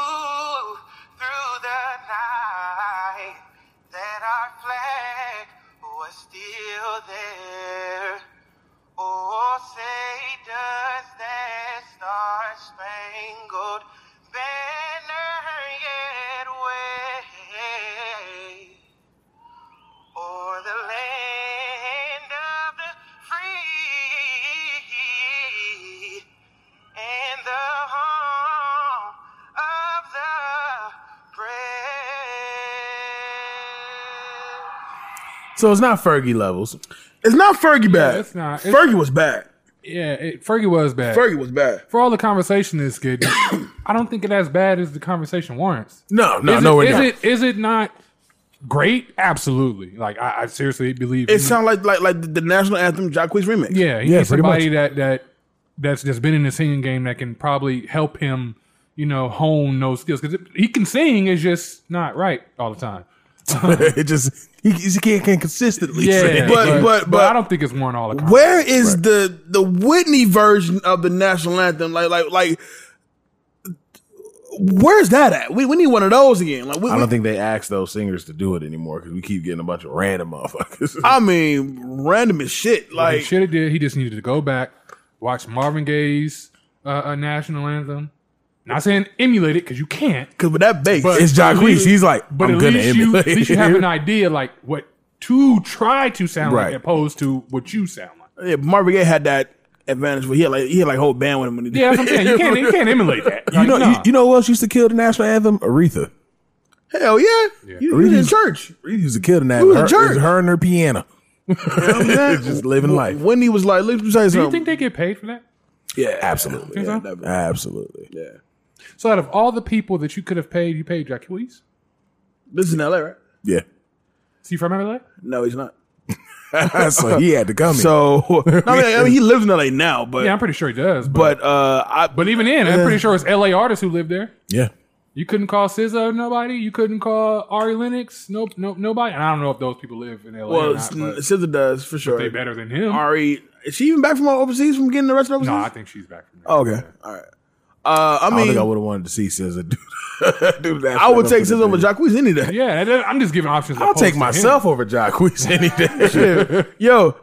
So it's not Fergie levels. It's not Fergie bad. it's not. It's- Fergie was bad. Yeah, it, Fergie was bad. Fergie was bad. For all the conversation is good, [COUGHS] I don't think it as bad as the conversation warrants. No, no, is no, it, is not. it is it not great? Absolutely. Like I, I seriously believe It he- sounded like like like the, the national anthem Jacquees remix. Yeah, he Yeah, needs pretty somebody that that that's just been in the singing game that can probably help him, you know, hone those skills because he can sing. It's just not right all the time. [LAUGHS] Uh-huh. it just he, he can't, can't consistently Yeah, sing. But- but- but- I don't think it's worn all the time. Where is the the Whitney version of the national anthem? Like like like. Where's that at? We, we need one of those again. Like we, I don't think they ask those singers to do it anymore because we keep getting a bunch of random motherfuckers. [LAUGHS] I mean, random as shit. Like, Like he should have did. He just needed to go back, watch Marvin Gaye's uh, uh, national anthem. Not saying emulate it because you can't. because with that bass, But- it's at Jacquees. He's like, But I'm at gonna least you, emulate. at least you have an idea like what to try to sound Right. like opposed to what you sound like. yeah, Marvin Gaye had that advantage. Where he had like he had like a whole band with him when he did. Yeah, that's what I'm saying. You [LAUGHS] can't you can't emulate that. You Like, know, nah. you, you know who else used to kill the national anthem? Aretha. Hell yeah, He, he in church. Aretha used to kill the was national. in Her, church. it was her and her piano. [LAUGHS] Just living life. When he was like, let me tell you Do you something. think they get paid for that? yeah, Absolutely. Yeah, so? Absolutely. yeah. So out of all the people that you could have paid, you paid Jacquees. This is in L.A., right? Yeah. Is he from LA? No, he's not. [LAUGHS] so he had to come. here. So I mean, I mean, he lives in LA now, but Yeah, I'm pretty sure he does. But, but uh, I but even in, I'm pretty sure it's LA artists who live there. yeah, You couldn't call SZA nobody. You couldn't call Ari Lennox. Nope, nope, nobody. And I don't know if those people live in LA well, or not. But SZA does for sure. they better than him. Ari, is she even back from overseas from getting arrested overseas? no, I think she's back from there. Oh, okay, all right. Uh, I I, don't mean, think I I, would have wanted to see SZA do, [LAUGHS] do that. I would take SZA over Jacquees any day. Yeah, I'm just giving options. I'll take myself him. over Jacquees [LAUGHS] any day. Yo,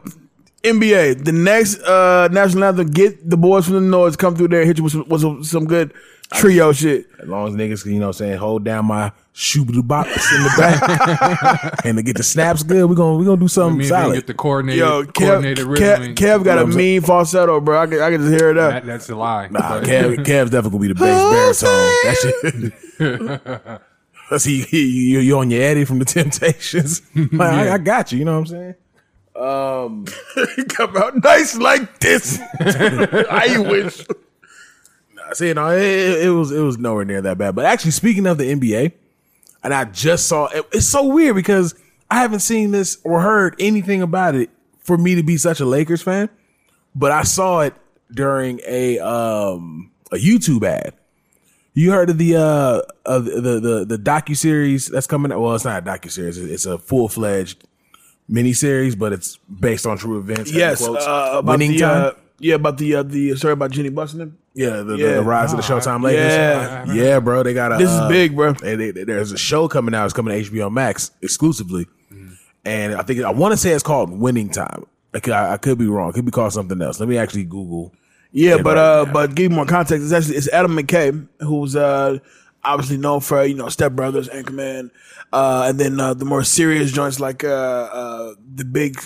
NBA, the next uh, national anthem, get the boys from the North come through there hit you with some, with some, some good trio shit. As long as niggas, you know, what I'm saying hold down my shoobity bops in the back, [LAUGHS] and to get the snaps good, we're gonna we gonna do something Me and him solid. get the coordinated, Yo, Kev, coordinated rhythm. Kev, Kev got a You know what I'm mean falsetto, bro. I can, I can just hear it up. that, that's a lie. Nah, Kev, [LAUGHS] Kev's definitely gonna be the bass baritone. That shit. [LAUGHS] Cause he, he you, you on your Eddie from the Temptations. Like, I, I got you. You know what I'm saying? Um, [LAUGHS] come out nice like this. [LAUGHS] I wish. I see, no, it, it was it was nowhere near that bad. But actually, speaking of the NBA, and I just saw it, it's so weird because I haven't seen this or heard anything about it for me to be such a Lakers fan. But I saw it during a um a YouTube ad. You heard of the uh of the the the docu series that's coming out? Well, it's not a docu series; it's a full fledged mini series, but it's based on true events. adding Yes, quotes. uh, about winning the time. uh, yeah about the uh, the story about Jenny busting. Yeah, the, Yeah. the, the rise of the Showtime Lakers. Yeah. yeah, bro. They got a. This is uh, big, bro. they- they- there's a show coming out. It's coming to HBO Max exclusively, and I think I want to say it's called Winning Time. I could, I could be wrong. It could be called something else. Let me actually Google. Yeah, but uh, but give you more context. It's actually it's Adam McKay, who's uh obviously known for you know Step Brothers, Anchorman, uh, and then uh, the more serious joints like uh, uh the big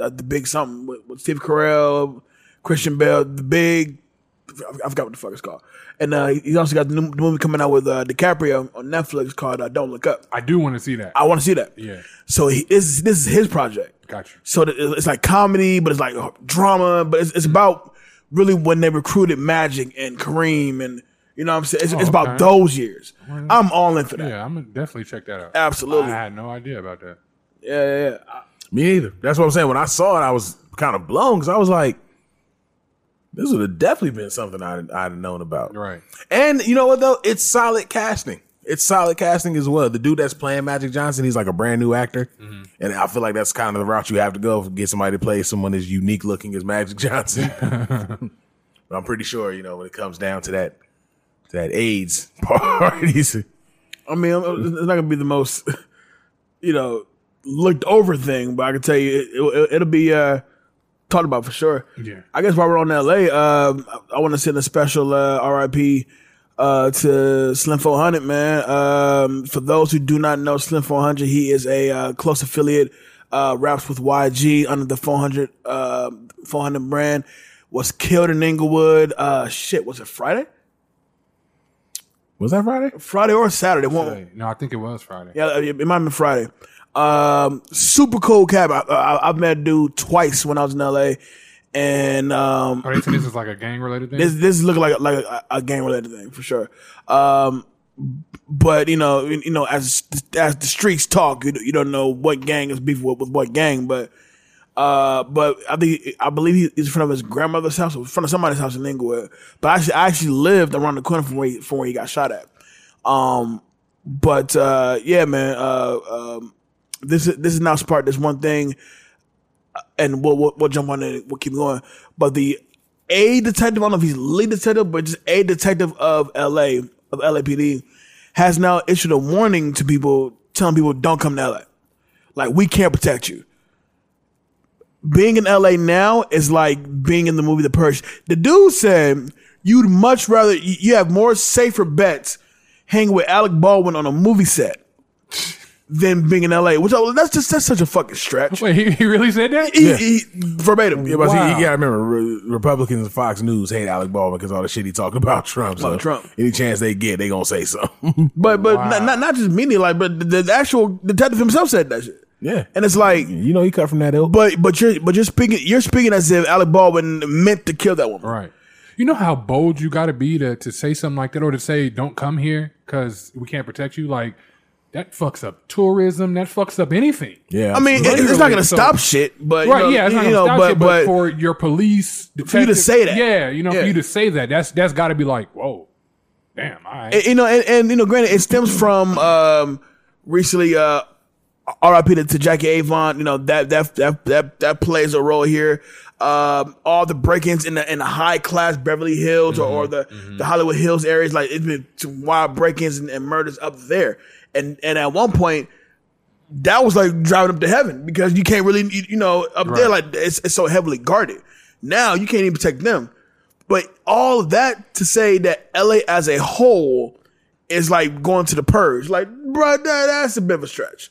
uh, the big something with, with Steve Carell, Christian Bale, the big I forgot what the fuck it's called. And uh, he's also got the new the movie coming out with uh, DiCaprio on Netflix called uh, Don't Look Up. I do want to see that. I want to see that. Yeah. So he, this this is his project. Got you. So it's like comedy, but it's like drama, but it's, it's about really when they recruited Magic and Kareem, and you know what I'm saying. It's, Oh, it's about okay. those years. I'm all in for that. Yeah, I'm gonna definitely check that out. Absolutely. I had no idea about that. Yeah, yeah, yeah. Me either. That's what I'm saying. When I saw it, I was kind of blown because I was like, "This would have definitely been something I'd, I'd have known about." Right. And you know what though? It's solid casting. It's solid casting as well. The dude that's playing Magic Johnson, he's like a brand new actor, mm-hmm. and I feel like that's kind of the route you have to go to get somebody to play someone as unique looking as Magic Johnson. [LAUGHS] but I'm pretty sure you know when it comes down to that that AIDS [LAUGHS] parties. I mean, it's not gonna be the most, you know, looked over thing, but I can tell you, it, it, it'll be uh, talked about for sure. Yeah. I guess while we're on LA, um, I, I want to send a special uh, RIP uh, to Slim 400, man. Um, for those who do not know Slim 400, he is a uh, close affiliate, uh, raps with YG under the 400, uh, 400 brand. Was killed in Inglewood. Uh, shit, was it Friday? Was that Friday? Friday or Saturday? One, No, I think it was Friday. yeah, it might have been Friday. Um, super cool cab. I, I, I've met a dude twice when I was in LA, and um, Are they saying this is like a gang related thing? this this is looking like like a, a gang related thing for sure. Um, but you know, you you know, as as the streets talk, you, you don't know what gang is beef with, with what gang, but. Uh, but I think I believe he's in front of his grandmother's house, or in front of somebody's house in Inglewood. But actually, I actually lived around the corner from where he, from where he got shot at. Um, but uh, yeah, man. Uh, um, this is this is now part. This one thing, uh, and we'll, we'll we'll jump on it. We'll keep going. But the a detective, I don't know if he's lead detective, but just a detective of LA of LAPD has now issued a warning to people, telling people don't come to LA. Like we can't protect you. Being in LA now is like being in the movie The Purge. The dude said you'd much rather you you have more safer bets hanging with Alec Baldwin on a movie set than being in LA. Which I, that's just that's such a fucking stretch. Wait, he, he really said that? He, he, verbatim. Yeah, but Wow. you gotta remember, Re- Republicans and Fox News hate Alec Baldwin because all the shit he talking [LAUGHS] about Trump. So About Trump. any chance they get, they gonna say something. But but Wow. not, not not just media like, but the, the actual detective himself said that shit. Yeah, And it's like, you know he cut from that ill. but but you're but you're speaking you're speaking as if Alec Baldwin meant to kill that woman. Right. You know how bold you got to be to to say something like that, or to say "Don't come here" because we can't protect you. Like that fucks up tourism. That fucks up anything. Yeah. I mean, it- it's not going to so- stop shit, but you right? know, yeah, it's not you gonna know, stop but, shit, but, but for your police, For you to say that. yeah, you know, Yeah. for you to say that, that's that's got to be like, whoa, damn, all right. And, you know, and, and you know, granted, it stems from um, recently. Uh, R.I.P. to, to Jackie Avant. You know that that that that that plays a role here. Um, all the break-ins in the in the high class Beverly Hills or, or the the Hollywood Hills areas, like it's been some wild break-ins and, and murders up there. And and at one point, that was like driving up to heaven because you can't really, you, you know, up there like it's, it's so heavily guarded. Now you can't even protect them. But all of that to say that LA as a whole is like going to the purge, like, bro, that, that's a bit of a stretch.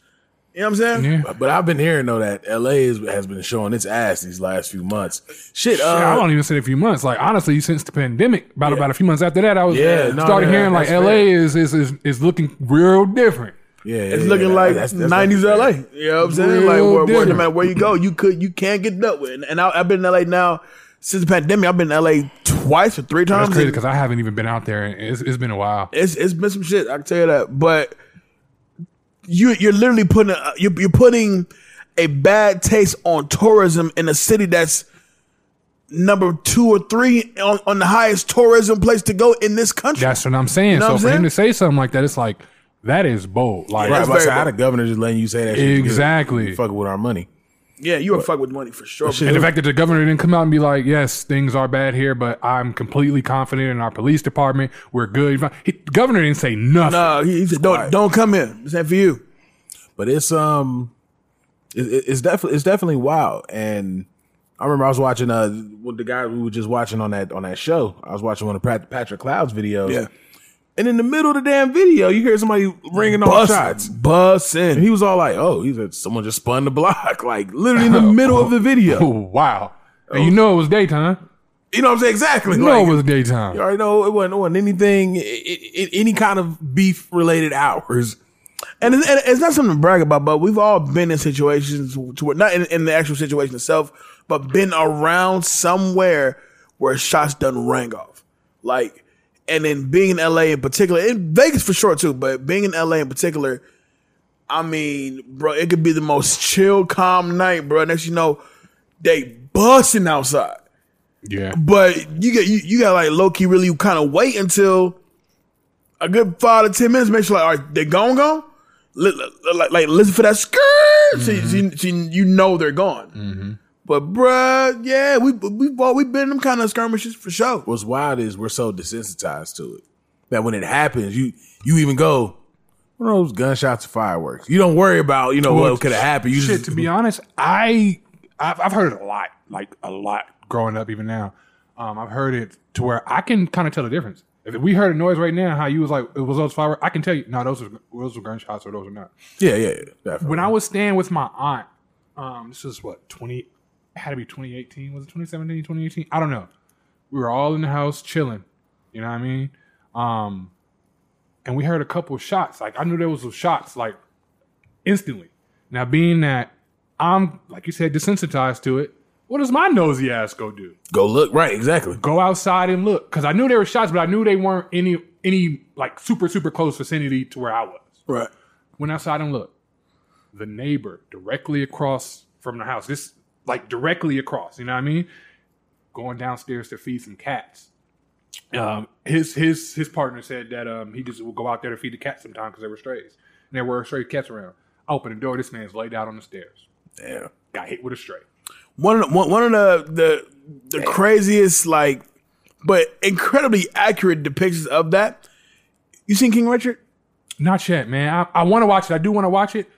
You know what I'm saying? yeah. But I've been hearing though that LA is, has been showing its ass these last few months. Shit, Shit, I uh, don't even say a few months. Like honestly, since the pandemic, about about a few months after that, I was Yeah, no, started yeah, hearing like that's LA is, is is is looking real different. yeah, It's yeah, looking that- like that's- that's 90s fair. LA. You know what I'm saying? Real like, where, where, no matter where you go, you could, you can't get dealt with. And, and I, I've been in LA now since the pandemic. I've been in LA twice or three times. That's crazy because I haven't even been out there. and It's, it's been a while. It's it's been some shit. I can tell you that. But you you're literally putting a, you're, you're putting a bad taste on tourism in a city that's number two or three on, on the highest tourism place to go in this country. That's what I'm saying. know so what I'm for him saying? to say something like that, it's like that is bold. Like Right, That's but I said, very how the governor just letting you say that shit? Exactly. Fucking with our money. Yeah, you were fuck with money for sure. And the fact that the governor didn't come out and be like, "Yes, things are bad here, but I'm completely confident in our police department. We're good." He, the governor didn't say nothing. no, he, he said, "Don't Quiet. don't come in. This ain't for you." But it's um, it, it- it's definitely it's definitely wild. And I remember I was watching uh with the guy we were just watching on that on that show. I was watching one of Patrick Cloud's videos. Yeah. And in the middle of the damn video, you hear somebody ringing off shots. Bussin', bussin'. And he was all like, "Oh, he said someone just spun the block, [LAUGHS] like literally in the [LAUGHS] middle of the Oh, video." [LAUGHS] wow. And you know it was daytime. You know what I'm saying? Exactly. You know Like, it was daytime. You already know it wasn't, it wasn't anything, i i any kind of beef related hours. And it's, and it's not something to brag about, but we've all been in situations to where, not in, in the actual situation itself, but been around somewhere where shots done rang off. Like, and then being in LA in particular, in Vegas for sure too, but being in LA in particular, I mean, bro, it could be the most chill, calm night, bro. Next you know, they busting outside. Yeah. But you get you, you got like low key really kind of wait until a good five to ten minutes. Make sure like, all right, they gone gone. Li- li- Like, like listen for that skirt. Mm-hmm. so you, so you know they're gone. But bruh, yeah, we we we we've been in them kind of skirmishes for sure. What's wild is we're so desensitized to it that when it happens, you you even go, "What are those gunshots or fireworks?" You don't worry about you know Well, what could have happened. You Shit, just to be honest, I I've, I've heard it a lot, like a lot growing up. Even now, um, I've heard it to where I can kind of tell the difference. If we heard a noise right now, how you was like, it was those fireworks, I can tell you, no, those are those were gunshots or those are not. yeah, yeah, yeah, definitely. When I was staying with my aunt, um, this is what twenty, it had to be twenty eighteen, was it 2017, 2018? I don't know. We were all in the house chilling. You know what I mean? Um, and we heard a couple of shots. Like I knew there was some shots, like instantly. Now, being that I'm, like you said, desensitized to it, what does my nosy ass go do? go look right, exactly. Go outside and look, because I knew there were shots, but I knew they weren't any any like super super close vicinity to where I was. Right. Went outside and looked. The neighbor directly across from the house, this like directly across. You know what I mean? Going downstairs to feed some cats. Um, his his his partner said that um he just would go out there to feed the cats sometimes because they were strays, and there were stray cats around. I opened the door. This man's laid out on the stairs. Yeah. Got hit with a stray. One of the, one, one of the the the craziest like, but incredibly accurate depictions of that. You seen King Richard? Not yet, man. I, I want to watch it. I do want to watch it.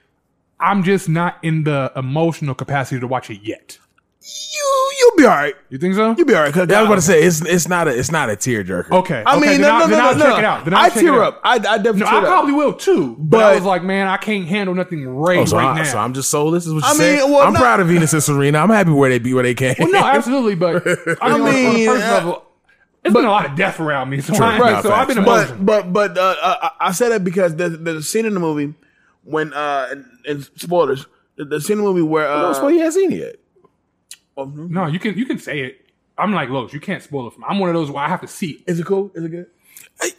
I'm just not in the emotional capacity to watch it yet. You you'll be all right. You think so? You'll be all right. Cause I was about to say it's it's not a it's not a tearjerker. Okay. I okay, mean, no, I'll- no, no, I'll no, check no. it out. Then I'll I check tear it up. I, I definitely No, I up. probably will too. But, I was like, man, I can't handle nothing right Oh, so, right I, now. so I'm just soulless. Is what you I saying? mean, well, I'm no- proud of Venus and Serena. I'm happy where they be where they can. well, no, absolutely. But [LAUGHS] I mean, on, on mean, personal uh, level, it's been a lot of death around me. So, True. I, Right, so I've been facts. emotional. but but but uh, I, I say that because there's, there's a scene in the movie when uh and, and spoilers. The, the scene in the movie where uh, That's why he hasn't seen it yet. oh, no. no, you can you can say it. I'm like Los. You can't spoil it for me. I'm one of those where I have to see it. is it cool? Is it good?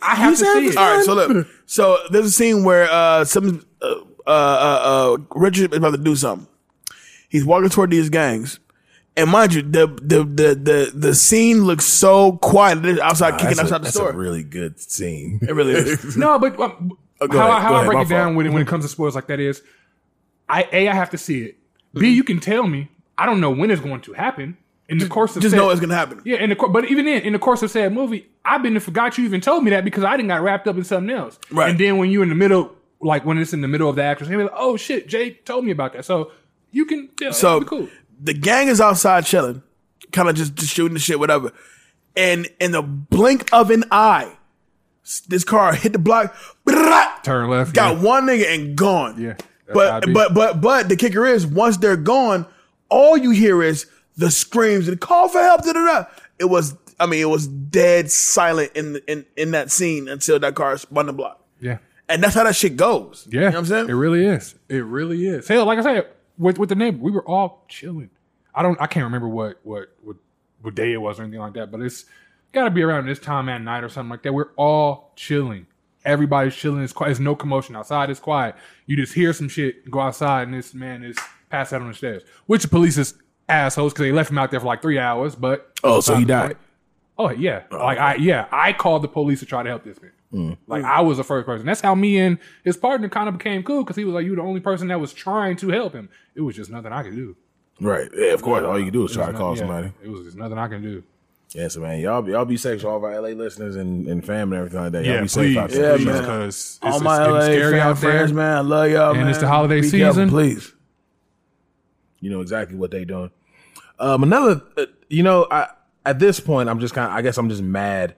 I have to see it. All right, so look, so there's a scene where uh some uh, uh uh uh Richard is about to do something. He's walking toward these gangs. And mind you, the the the the, the scene looks so quiet. They're outside kicking That's a- outside the that's store. a really good scene. It really is. [LAUGHS] No, but um, Oh, how, ahead, I- how I ahead, break it down when it, when it comes to spoilers like that is, I a I have to see it. B you can tell me. I don't know when it's going to happen in the course of Just said- know it's gonna happen. Yeah, in the but even in in the course of said movie, I've been forgot you even told me that because I didn't got wrapped up in something else. Right. And then when you're in the middle, like when it's in the middle of the actress, you're like, oh shit, Jay told me about that. So you can yeah, So be cool. the gang is outside chilling, kind of just, just shooting the shit, whatever. And in the blink of an eye, this car hit the block, Turn left. got yeah. one nigga and gone. Yeah, that's how it But but but but the kicker is once they're gone, all you hear is the screams and call for help. Da, da, da. It was I mean it was dead silent in the, in in that scene until that car spun the block. Yeah. And that's how that shit goes. Yeah, You know what I'm saying? It really is. It really is. Hell, like I said, with with the neighbor, we were all chilling. I don't. I can't remember what what what what day it was or anything like that, but it's got to be around this time at night or something like that. We're all chilling. Everybody's chilling. It's quiet. There's no commotion outside. It's quiet. You just hear some shit. Go outside, and this man is passed out on the stairs. Which the police is assholes because they left him out there for like three hours. But Oh, so he died. Oh yeah, like I yeah, I called the police to try to help this man. Mm. Like I was the first person. That's how me and his partner kind of became cool because he was like, "You the only person that was trying to help him." It was just nothing I could do. Right. Yeah, of course. All you can do is try to call somebody. It was just nothing I can do. Yes, man. Y'all be y'all be safe to all of our LA listeners and, and family and everything like that. Y'all Yeah, be safe out please. there. Yeah, man. because All it's, my it's LA scary fan out there. friends, man. I love y'all, And man. it's the holiday Be careful, season. please. You know exactly what they doing. Um, another, uh, you know, I at this point, I'm just kind of, I guess I'm just mad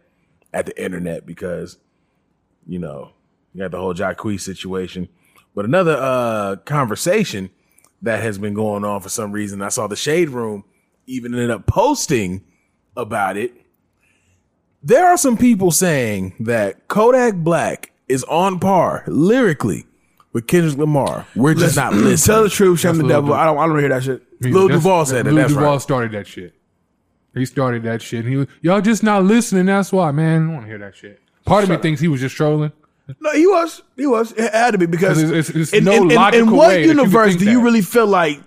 at the internet because, you know, you got the whole Jacquees situation. But another uh conversation that has been going on for some reason, I saw the Shade Room even ended up posting about it. There are some people saying that Kodak Black is on par lyrically with Kendrick Lamar. We're just not [CLEARS THROAT] listening. Tell the truth, shame the devil. Du- I don't. I don't hear that shit. Lil That's- Duval said that. Lil That's Duval right. started that shit. He started that shit. He was, y'all just not listening. That's why, man. I don't want to hear that shit. Part of me thinks he was just trolling. No, he was. He was. It had to be because 'Cause it's- it's- it's in, no in- in- in what way that you could universe do you that. really feel like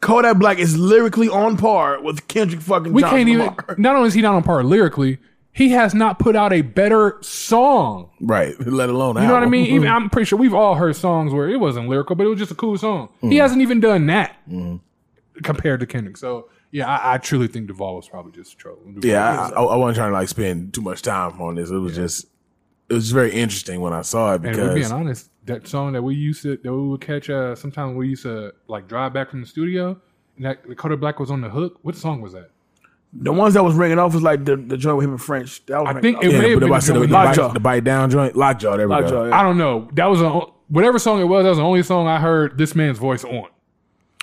Kodak Black is lyrically on par with Kendrick fucking? We Johnson can't even. Not only is he not on par lyrically, he has not put out a better song. Right. Let alone You know what I mean? Even mm-hmm. I'm pretty sure we've all heard songs where it wasn't lyrical, but it was just a cool song. He mm. hasn't even done that mm. compared to Kendrick. So yeah, I, I truly think Duval was probably just trolling. Duval yeah, I, I, I wasn't trying to like spend too much time on this. It was just, it was very interesting when I saw it And because we're being honest, that song that we used to that we would catch uh sometimes we used to like drive back from the studio and that the Kodak Black was on the hook. What song was that? The ones that was ringing off was like the, the joint with him in French. That was I ringing think off. it yeah, may have been I the said the, with the, bite, Lockjaw. the bite down joint, lockjaw. There we Lockjaw, go. yeah. I don't know. That was a whatever song it was. That was the only song I heard this man's voice on.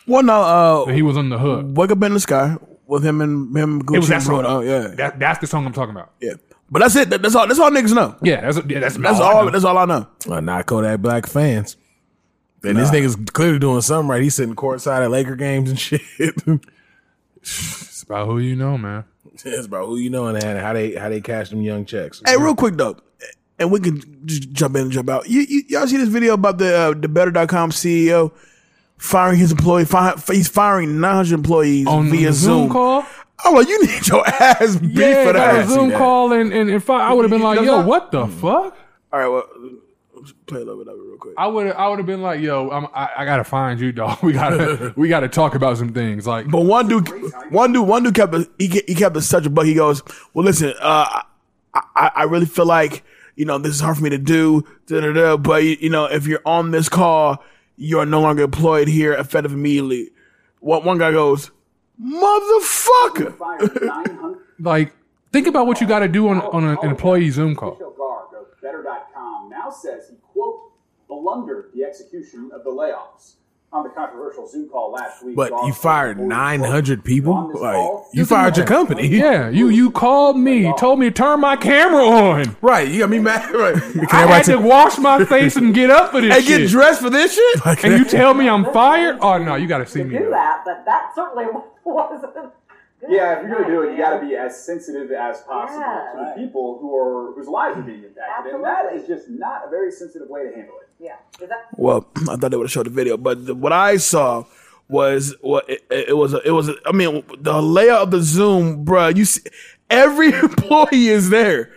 Well, no, uh, He was on the hook. Wake Up in the Sky with him and him. Gucci It was that song. Oh, yeah, That, that's the song I'm talking about. yeah. But that's it. That- That's all. That's all niggas know. Yeah, that's yeah, that's, That's all. I all. know. That's all I know. Uh, not Kodak Black fans. And this nigga's clearly doing something right. He's sitting courtside at Laker games and [LAUGHS] shit. It's about who you know, man. it's about who you know and how they how they cash them young checks. Hey, real quick though, and we can just jump in and jump out. You, you y'all see this video about the uh, the Better.com CEO firing his employee? Fi- he's firing 900 employees On via the Zoom Zoom. call. I'm like, you need your ass beat Yeah, for got that. a Zoom that. call and and, and fi- I would have been like, yo, that- what the fuck? All right, well, let's play a little bit of it real quick. I would I would have been like, yo, I'm, I, I gotta find you, dog. [LAUGHS] We gotta [LAUGHS] we gotta talk about some things. Like, But one dude, one dude, one dude kept a, he ke- he kept it such a buck. He goes, "Well, listen, uh, I, I I really feel like you know this is hard for me to do, da, da, da, but you know if you're on this call, you are no longer employed here, effective immediately." One one guy goes, "Motherfucker!" [LAUGHS] like think about what you got to do on on an employee Zoom call. Vishal Garg of Better.com now says he, quote, blundered the execution of the layoffs. On the controversial Zoom call last week. But you fired 900 quote, people. Like call, you fired your company. Yeah, you you called me, told me to turn my camera on. Right. You got me mad. [LAUGHS] Right. I had to wash my face and get up for this [LAUGHS] and shit. get dressed for this shit. and you tell me I'm fired? Oh no, you got to see me. do that, but that certainly [LAUGHS] wasn't Yeah, if you're gonna do it, you got to be as sensitive as possible to the people who are whose lives are being impacted, and that is just not a very sensitive way to handle it. Yeah. Is that Well, [CLEARS THROAT] I thought they would have showed the video, but the, what I saw was what it, it was. A, it was. A, I mean, the layout of the Zoom, bruh. You see, every [LAUGHS] employee is there,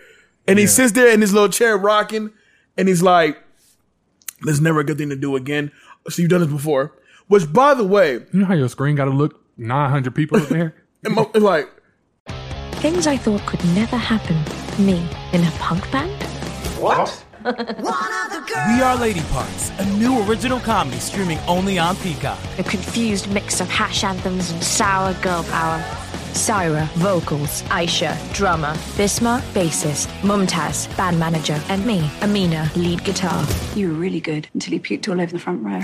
and he sits there in his little chair rocking, and he's like, "This is never a good thing to do again." So you've done this before, which, by the way, You know how your screen got to look 900 people up there? [LAUGHS] it's like Things I thought could never happen. Me in a punk band? What? We Are Lady Parts, a new original comedy streaming only on Peacock. A confused mix of hash anthems and sour girl power. Saira, vocals. Aisha, drummer. Bisma, bassist. Momtaz, band manager. And me, Amina, lead guitar. You were really good until you puked all over the front row.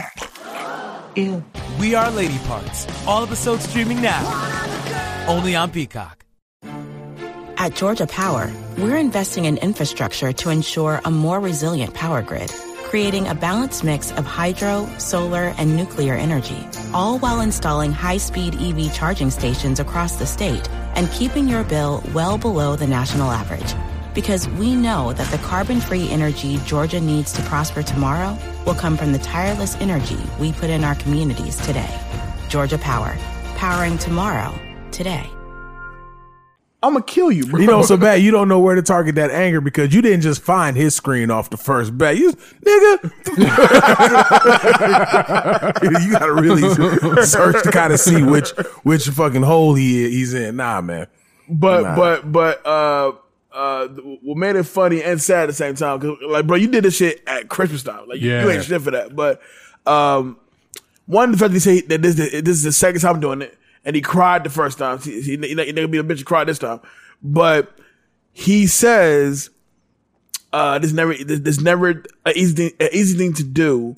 Ew. We Are Lady Parts, all episodes streaming now. Only on Peacock. At Georgia Power, we're investing in infrastructure to ensure a more resilient power grid, creating a balanced mix of hydro, solar, and nuclear energy, all while installing high-speed EV charging stations across the state and keeping your bill well below the national average. Because we know that the carbon-free energy Georgia needs to prosper tomorrow will come from the tireless energy we put in our communities today. Georgia Power, powering tomorrow, today. I'm gonna kill you, bro. You know, so bad you don't know where to target that anger because you didn't just find his screen off the first bet. You nigga, [LAUGHS] you gotta really search to kind of see which which fucking hole he he's in. Nah, man. But Nah. but but uh uh what made it funny and sad at the same time cuz like bro you did this shit at Christmas time. Like you- you, ain't shit for that. But um one the fact that he say that this this is the second time doing it and he cried the first time. He, he, he, he gonna be a bitch and cry this time. But he says uh this never this, this never an easy thing, an easy thing to do.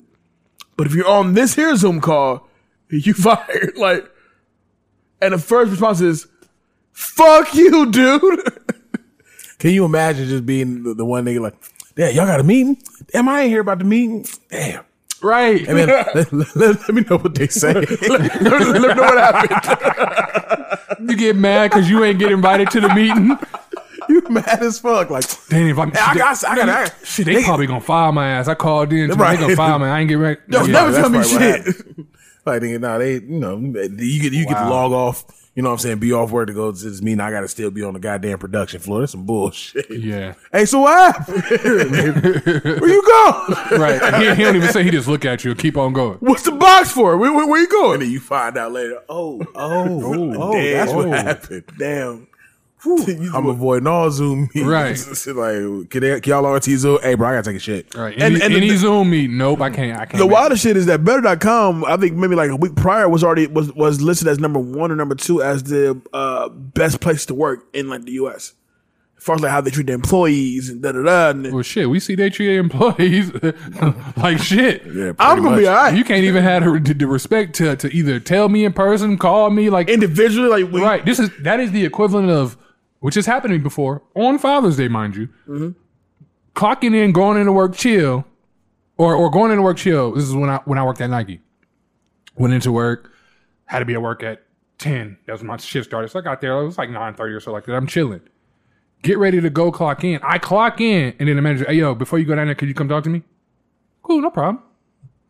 But if you're on this here Zoom call, [LAUGHS] you fired. [LAUGHS] Like and the first response is Fuck you, dude. [LAUGHS] Can you imagine just being the, the one nigga like, damn, y'all got a meeting? Damn, I ain't hear about the meeting. Damn. Right. [LAUGHS] Let, let- let me know what they say. [LAUGHS] let, let me know what happened. [LAUGHS] You get mad because you ain't get invited to the meeting. you mad as fuck. Like, Damn, if I'm, I got, I got, I shit, they probably gonna fire my ass. I called in, right. They gonna fire me. I ain't get ready. Yo, Yeah. never tell me shit. Like, nah, they, you know, you get, you get to log off. You know what I'm saying? Be off work to go to this meeting. I got to still be on the goddamn production floor. That's some bullshit. Yeah. Hey, so what happened? [LAUGHS] Where you going? [LAUGHS] Right. He, he don't even say. He just look at you and keep on going. What's the box for? Where, where, where you going? And then you find out later. Oh, oh, oh, oh damn. that's what Oh. happened. Damn. [LAUGHS] I'm avoiding all Zoom meetings. Right. [LAUGHS] Like, can, they, can y'all RT Zoom? Hey, bro, I gotta take a shit. Right. And- Any, and any the- Zoom meeting? Nope. I can't. I can't. The make it. wildest shit is that Better.com, I think maybe like a week prior was already was was listed as number one or number two as the uh, best place to work in like the US. As far as like how they treat their employees and da da da. and- Well, shit. We see they treat their employees [LAUGHS] like shit. Yeah, I'm gonna be much. all right. You can't even have the, the respect to, to either tell me in person, call me like individually, like we, right. This is that is the equivalent of which has happened to me before on Father's Day, mind you. Mm-hmm. Clocking in, going into work, chill, or or going into work, chill. This is when I when I worked at Nike. Went into work, had to be at work at ten. That was when my shift started. So I got there. It was like nine thirty or so like that. I'm chilling. Get ready to go clock in. I clock in, and then the manager, hey yo, before you go down there, could you come talk to me? Cool, no problem.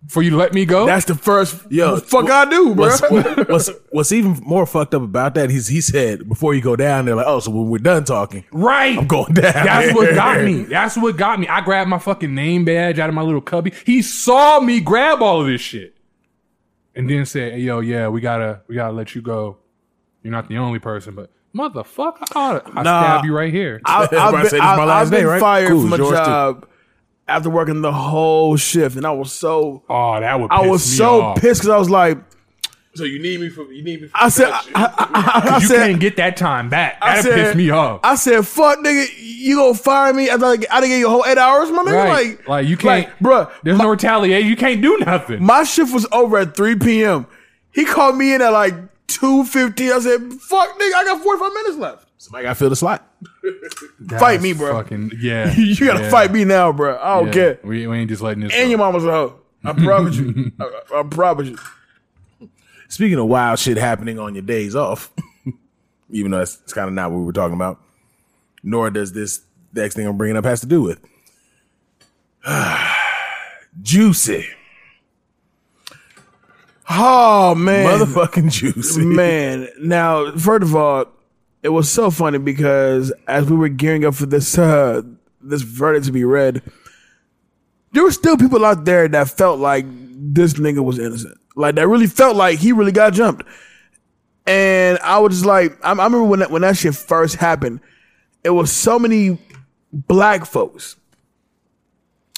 For you to let me go. That's the first Yo, what the fuck I do, bro. What's, [LAUGHS] what's what's even more fucked up about that? He's he said before you go down there, like, oh, so when we're done talking, Right. I'm going down. That's what got [LAUGHS] me. That's what got me. I grabbed my fucking name badge out of my little cubby. He saw me grab all of this shit. And then said, hey, yo, yeah, we gotta we gotta let you go. You're not the only person, but motherfucker, I, oughta- I Nah. stab you right here. I, [LAUGHS] I've Everybody been, say this is my I've, last I've been day, right? fired Cool, from a it's yours too. Job after working the whole shift, and I was so oh, that would I was me so off. pissed because I was like, So you need me for you need me. For I said, I, I, I, I you said, can't get that time back. I That said, pissed me off. I said, "Fuck, nigga, you gonna fire me after like, I didn't get you a whole eight hours, my nigga? right. Like, Like, you can't, like, bruh, There's no retaliation. You can't do nothing. my shift was over at three p.m. He called me in at like two fifteen. I said, "Fuck, nigga, I got forty five minutes left. Somebody got to fill the slot. [LAUGHS] Fight me, bro. Fucking [LAUGHS] yeah. you gotta yeah, fight me now, bro. I don't yeah. care." We, we ain't just letting this. And go. your mama's a hoe. I promise you. [LAUGHS] I, I promise you. Speaking of wild shit happening on your days off, even though that's, kind of not what we were talking about. Nor does this next thing I'm bringing up has to do with. [SIGHS] Juicy. Oh man, Motherfucking juicy. man. Now, first of all, it was so funny because as we were gearing up for this uh this verdict to be read, there were still people out there that felt like this nigga was innocent. Like that really felt like he really got jumped. And I was just like, I, I remember when that, when that shit first happened, it was so many black folks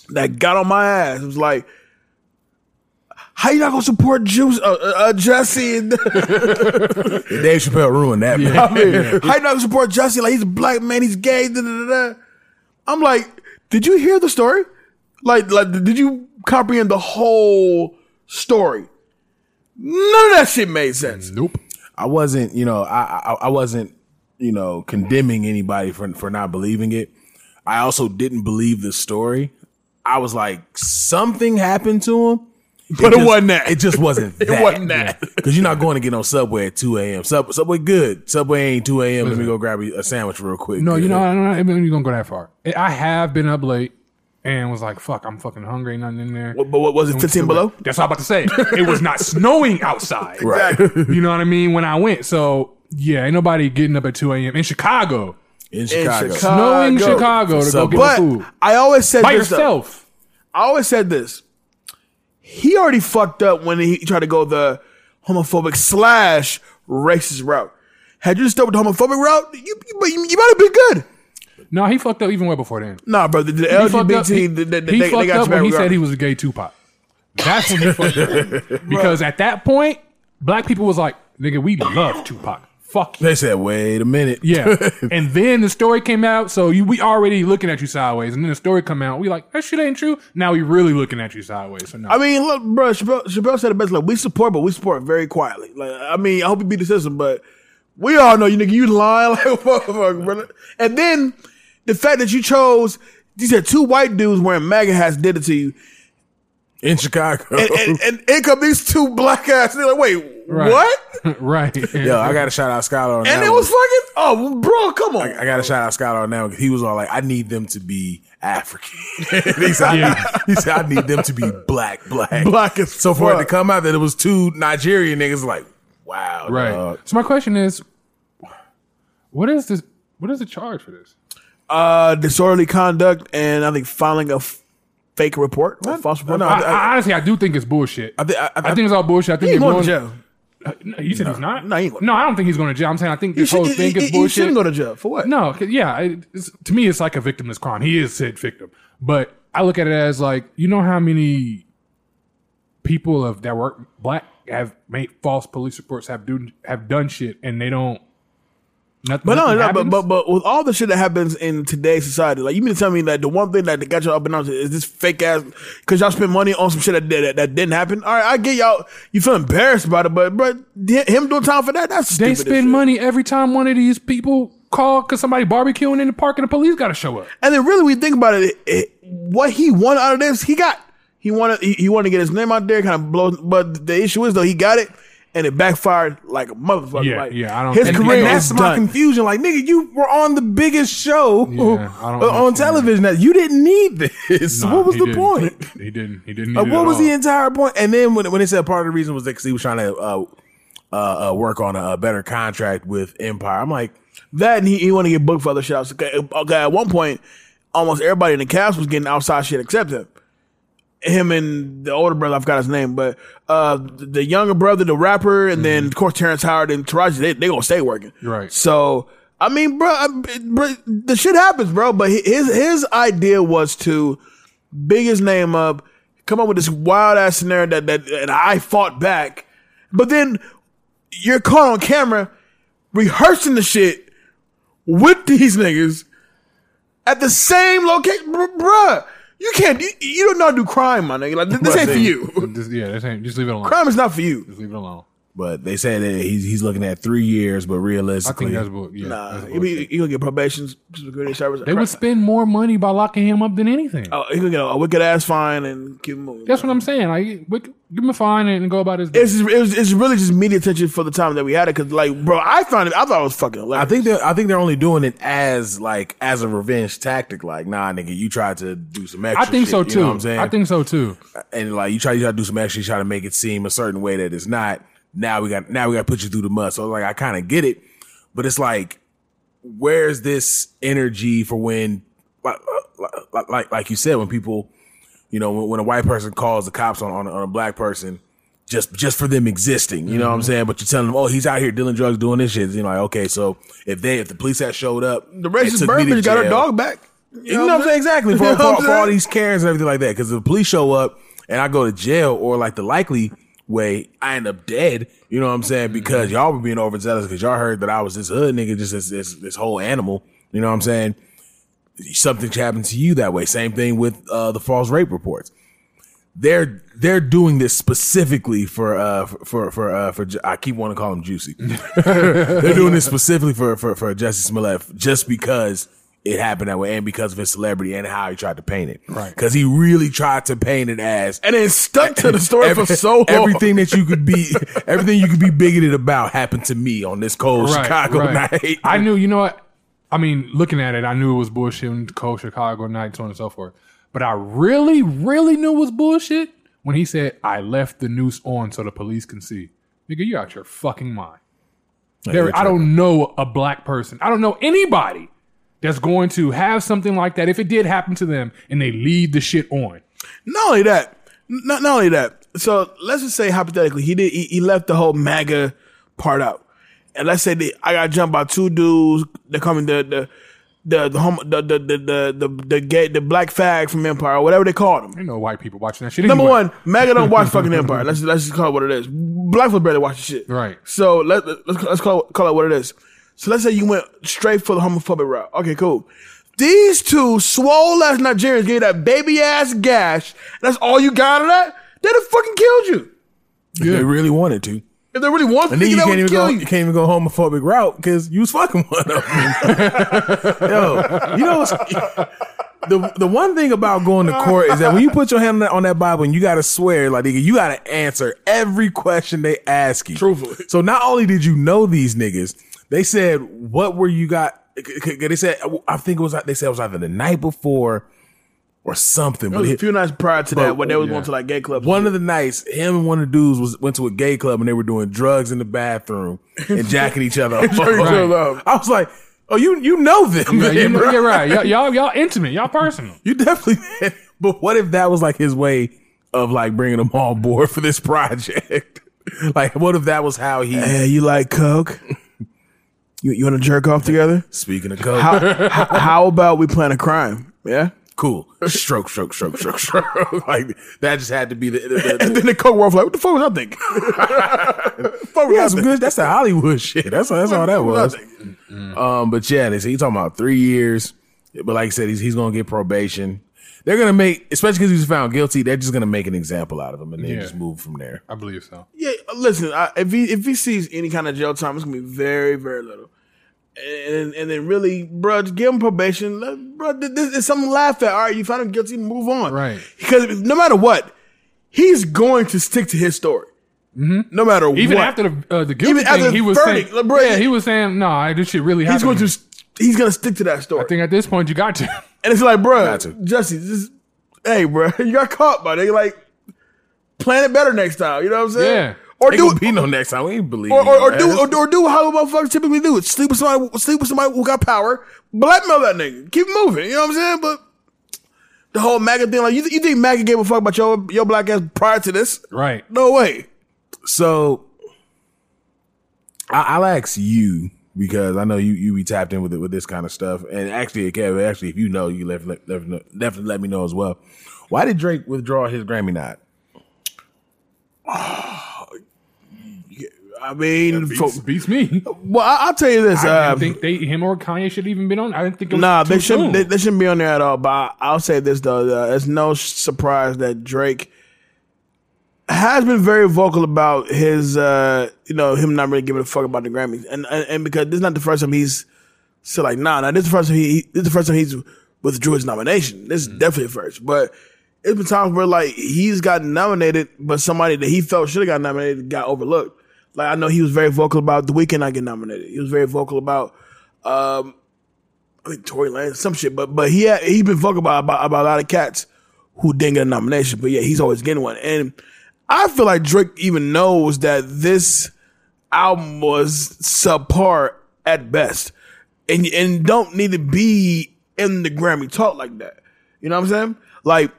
that got on my ass. It was like, how you not gonna support Juice, uh, uh, uh, Jussie? And [LAUGHS] Dave Chappelle ruined that, man. [LAUGHS] I mean, how you not gonna support Jussie? Like he's a black man, he's gay. Da, da, da, da. I'm like, did you hear the story? Like, like, did you comprehend the whole story? None of that shit made sense. Nope. I wasn't, you know, I, I I wasn't, you know, condemning anybody for for not believing it. I also didn't believe the story. I was like, something happened to him, But it just- wasn't that. It just wasn't. [LAUGHS] It wasn't that. Because you're not going to get on Subway at 2 a.m. Sub, Subway good. Subway ain't 2 a.m. Let me go grab a sandwich real quick. No, you know, I'm not even gonna go that far. I have been up late and was like, "Fuck, I'm fucking hungry." Nothing in there. But what was it? 15 below? That's what I'm about to say. It was not [LAUGHS] snowing outside. Right. You know what I mean? When I went, so yeah, ain't nobody getting up at 2 a.m. in Chicago. In Chicago. Snowing Chicago to go get But the food I always said by this, though. yourself. I always said this. He already fucked up when he tried to go the homophobic slash racist route. Had you just with the homophobic route, you you, you, you might have been good. No, he fucked up even way before then. Nah, bro, the, the He fucked up- LGBT, he, they, they, he they, fucked they got up when he said he was a gay Tupac. That's when he fucked up. [LAUGHS] Because at that point, black people was like, "Nigga, we love Tupac. Fuck you." They said, wait a minute. Yeah. [LAUGHS] and then the story came out, so you, we already looking at you sideways, and then the story come out, we like that shit ain't true. Now we really looking at you sideways. So no. I mean, look, bro, Chappelle, Chappelle said it best. Like, we support, but we support very quietly. Like, I mean, I hope you beat the system, but we all know you nigga, you lying [LAUGHS] like a motherfucker, brother. And then the fact that you chose, you said two white dudes wearing MAGA hats did it to you. In Chicago. And, and, and in come these two black ass. They're like, wait, Right. what? [LAUGHS] right. Yo, I got to shout out Skylar on And that it one. was fucking, oh, bro, come on. I, I got to shout out Skylar on that one. 'cause He was all like, I need them to be African. [LAUGHS] he, said, I Yeah. need, he said, I need them to be black, black. Black as So for it to come out that it was two Nigerian niggas, like, wow. right. dog. So my question is, what is this? What is the charge for this? Uh, disorderly conduct and I think filing a f- fake report, a false report. no, I, I, honestly, I do think it's bullshit. I, thi- I- I- think it's all bullshit. I think he's going to jail. Uh, no, you said he's not. No, he ain't going No, I don't think he's going to jail. I'm saying I think this should, whole thing he, is he bullshit. shouldn't go to jail. For what? No, 'cause, yeah, it- it's, to me, it's like a victimless crime. He is said victim, but I look at it as like you know how many people of that work black have made false police reports, have do have done shit, and they don't. Nothing, But no, nothing no but, but but with all the shit that happens in today's society, like you mean to tell me that the one thing that got y'all up and down is this fake ass because y'all spend money on some shit that, that that didn't happen. All right, I get y'all. You feel embarrassed about it, but but him doing time for that, that's they stupid. as spend money every time one of these people call because somebody barbecuing in the park and the police got to show up. And then really, we think about it, it, what he won out of this, he got. He wanted he, he wanted to get his name out there, kind of blow. But the issue is though, he got it, and it backfired like a motherfucker. Yeah, like, yeah, I don't His career. And that's my done. confusion. Like, nigga, you were on the biggest show Yeah, [LAUGHS] on television. That you didn't need this. Nah, what was the didn't. point? [LAUGHS] He didn't. He didn't. Like, what at was all. the entire point? And then when, when they said part of the reason was because he was trying to uh, uh, uh, work on a, a better contract with Empire, I'm like, That and he, he want to get booked for other shit. Okay, okay, at one point, almost everybody in the cast was getting outside shit except him. Him and the older brother, I forgot his name, but uh, the younger brother, the rapper, and then of course Terrence Howard and Taraji, they they gonna stay working. Right. So I mean, bro, I, bro, the shit happens, bro. But his his idea was to big his name up, come up with this wild ass scenario that that and I fought back, but then you're caught on camera rehearsing the shit with these niggas at the same location, Br- bruh. You can't. You, you don't know how to do crime, my nigga. Like this, this ain't for you. Just, yeah, this ain't. Just leave it alone. Crime is not for you. Just leave it alone. But they said that he's he's looking at three years, but I realistically, think that's bull. Yeah, Nah, that's he, bullshit. he gonna get probation, security service. They would spend more money by locking him up than anything. Oh, he gonna get a wicked ass fine and keep him moving. That's what I'm saying. Like, we- give him a fine and go about his. Day. It's just, it was, it's really just media attention for the time that we had it. Cause like, bro, I found it. I thought it was fucking. Hilarious. I think they're I think they're only doing it as like as a revenge tactic. Like, nah, nigga, you tried to do some extra. I think shit, so You too. know what I'm saying? I think so too. and like you try you try to do some extra, you try to make it seem a certain way that it's not. Now we got now we got to put you through the mud. So like I kind of get it, but it's like, where's this energy for when, like like like, you said, when people, you know, when, when a white person calls the cops on on, a- on a black person. Just, just for them existing, you know what I'm Mhm. saying? But you're telling them, oh, he's out here dealing drugs, doing this shit. You know, like, okay, so if they, if the police had showed up, the racist took bird me bitch got her dog back. you know, what I'm saying? Exactly. [LAUGHS] For, You know for, for all these Karens and everything like that. Because if the police show up and I go to jail or like the likely way, I end up dead. You know what I'm saying? Mm-hmm. Because y'all were being overzealous because y'all heard that I was this hood nigga, just this, this, this whole animal. You know what I'm saying? Something happened to you that way. Same thing with uh, the false rape reports. They're they're doing this specifically for uh for for uh for I keep wanting to call him Juicy. [LAUGHS] they're doing this specifically for for for Jussie Smollett just because it happened that way and because of his celebrity and how he tried to paint it. Right. Because he really tried to paint it as and then stuck to the story for so long. Everything that you could be [LAUGHS] everything you could be bigoted about happened to me on this cold Right, Chicago right. night. I knew, you know what? I mean, looking at it, I knew it was bullshit in cold Chicago night, so on and so forth. But I really, really knew it was bullshit when he said, I left the noose on so the police can see. Nigga, you out your fucking mind. There, I don't know a black person. I don't know anybody that's going to have something like that if it did happen to them and they leave the shit on. Not only that, not, not only that. So let's just say hypothetically, he did he, he left the whole MAGA part out, and let's say that I got jumped by two dudes. They're coming the the the the homo, the, the the the the the gay the black fag from Empire or whatever they called him. Ain't no white people watching that shit. Number anyway. one, MAGA don't watch fucking [LAUGHS] Empire. Let's let's just call it what it is. Black folks barely watch the shit. Right. So let let's let's call call it what it is. So let's say you went straight for the homophobic route. Okay, cool. These two swole ass Nigerians gave that baby ass gash. That's all you got of that. They'd have fucking killed you. They really wanted to. If they really want And to, then you can't even kill go. you. You can't even go homophobic route because you was fucking one of them. [LAUGHS] Yo, you know what's, the the one thing about going to court is that when you put your hand on that, on that Bible and you got to swear, like nigga, you got to answer every question they ask you. Truthfully. So not only did you know these niggas, they said, "What were you got?" They said, "I think it was." They said it was either the night before or something. It was he- a few nights prior to that when they was yeah. going to like gay clubs. one of the nights, him and one of the dudes was went to a gay club and they were doing drugs in the bathroom and [LAUGHS] jacking each other. [LAUGHS] up. Jacking each other up. I was like, "Oh, you you know them, Yeah, you man, know, bro. you're right. Y'all, y'all, y'all [LAUGHS] intimate. Y'all personal. You definitely." But what if that was like his way of like bringing them on board for this project? like, what if that was how he? Hey, you like coke? You you want to jerk off together? Speaking of coke, How, how, how about we plan a crime? Yeah. cool. Stroke, stroke, stroke, stroke, stroke. [LAUGHS] like that just had to be the. the, the, And then the coke world like, what the fuck was I thinking? [LAUGHS] fuck was I some thinking? good. That's the Hollywood shit. That's that's all that was? Um, but yeah, they say he's talking about three years. But like I said, he's he's gonna get probation. They're gonna make, especially because he was found guilty. They're just gonna make an example out of him and they Yeah. just move from there. I believe so. Yeah, listen. I, if he if he sees any kind of jail time, it's gonna be very very little. And and then really, bro, give him probation. Let, bro, this is something to laugh at. All right, you found him guilty, move on. Right. Because no matter what, he's going to stick to his story. No matter Mm-hmm. Even what. after the uh, the guilty Even thing, after the he was verdict, saying, bro, yeah, he was saying, no, nah, this shit really he's happened. going to to me." He's going to stick to that story. I think at this point you got to. And it's like, bro, Got to. Jussie, just hey, bro, [LAUGHS] you got caught, buddy. Like, plan it better next time. You know what I'm saying? Yeah. Or Ain't do gonna be no next time. We ain't believe or, you, or, or do or, or do how motherfuckers typically do it. Sleep with somebody sleep with somebody who got power, blackmail that nigga. Keep moving. You know what I'm saying? But the whole MAGA thing, like you, th- you think MAGA gave a fuck about your your black ass prior to this? right. No way. So I, I'll ask you because I know you you be tapped in with it with this kind of stuff. And actually, Kev, actually, if you know, you left, left, left, definitely let me know as well. Why did Drake withdraw his Grammy nod? [SIGHS] I mean, Beats, for- beats me. well, I, I'll tell you this. I uh, didn't think they, him or Kanye should even been on. I didn't think it was Nah, they shouldn't. They, they shouldn't be on there at all. But I, I'll say this though: uh, it's no surprise that Drake has been very vocal about his, uh, you know, him not really giving a fuck about the Grammys, and and, and because this is not the first time he's said like, nah, nah, this is the first time he, this is the first time he's withdrew his nomination. This is definitely a first, but it's been times where like he's gotten nominated, but somebody that he felt should have got nominated got overlooked. Like I know he was very vocal about the Weeknd I getting nominated. He was very vocal about, um, I think Tory Lanez, some shit, but but he had, he been vocal about, about about a lot of cats who didn't get a nomination, but yeah, he's always getting one. And I feel like Drake even knows that this album was subpar at best, and and don't need to be in the Grammy talk like that. You know what I'm saying? Like,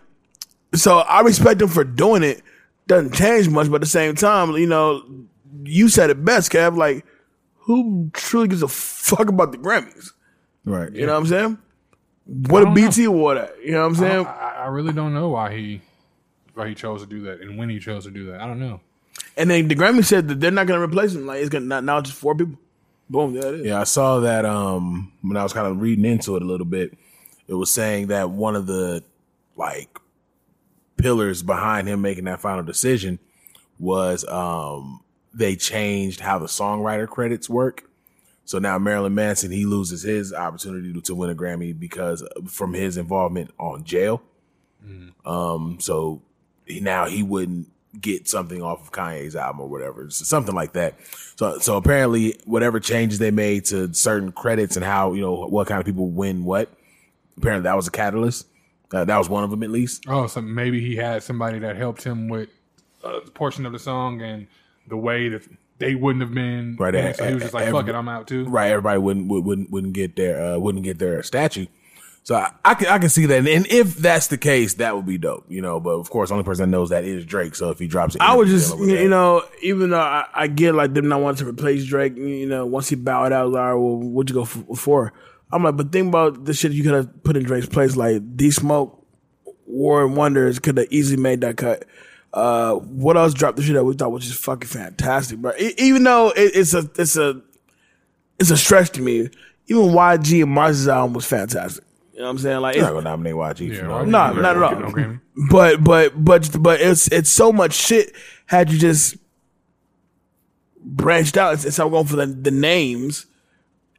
so I respect him for doing it. Doesn't change much, but at the same time, you know, you said it best, Kev. Like, who truly gives a fuck about the Grammys? Right. You know what I'm saying? What a don't BT award at? You know what I'm saying? I, I really don't know why he why he chose to do that and when he chose to do that. I don't know. And then the Grammy said that they're not going to replace him. Like it's going to now just four people. Boom, there it is. Yeah, I saw that um when I was kind of reading into it a little bit. It was saying that one of the like pillars behind him making that final decision was um they changed how the songwriter credits work. So now Marilyn Manson he loses his opportunity to, to win a Grammy because from his involvement on jail. Um, so he, now he wouldn't get something off of Kanye's album or whatever, so something like that. So, so apparently, whatever changes they made to certain credits and how you know what kind of people win what, apparently that was a catalyst. Uh, that was one of them at least. Oh, so maybe he had somebody that helped him with a portion of the song and the way that they wouldn't have been. Right, it. So he was just like, every- "Fuck it, I'm out too." Right, everybody wouldn't would- wouldn't wouldn't get their uh, wouldn't get their statue. So I, I can I can see that, and if that's the case, that would be dope, you know. But of course, the only person that knows that is Drake. So if he drops it, I would just, you know, even though I, I get like them not wanting to replace Drake, you know, once he bowed out, like, all right, well, what'd you go for? for? I'm like, but think about the shit you could have put in Drake's place, like D Smoke, War and Wonders could have easily made that cut. Uh, what else dropped the shit that we thought was just fucking fantastic, bro? Even though it, it's a, it's a, it's a stretch to me. Even YG and Mozzy's album was fantastic. You know what I'm saying? Like, You're not gonna nominate YG for no, no, not at all. But but but but it's it's so much shit. Had you just branched out instead of going for the, the names,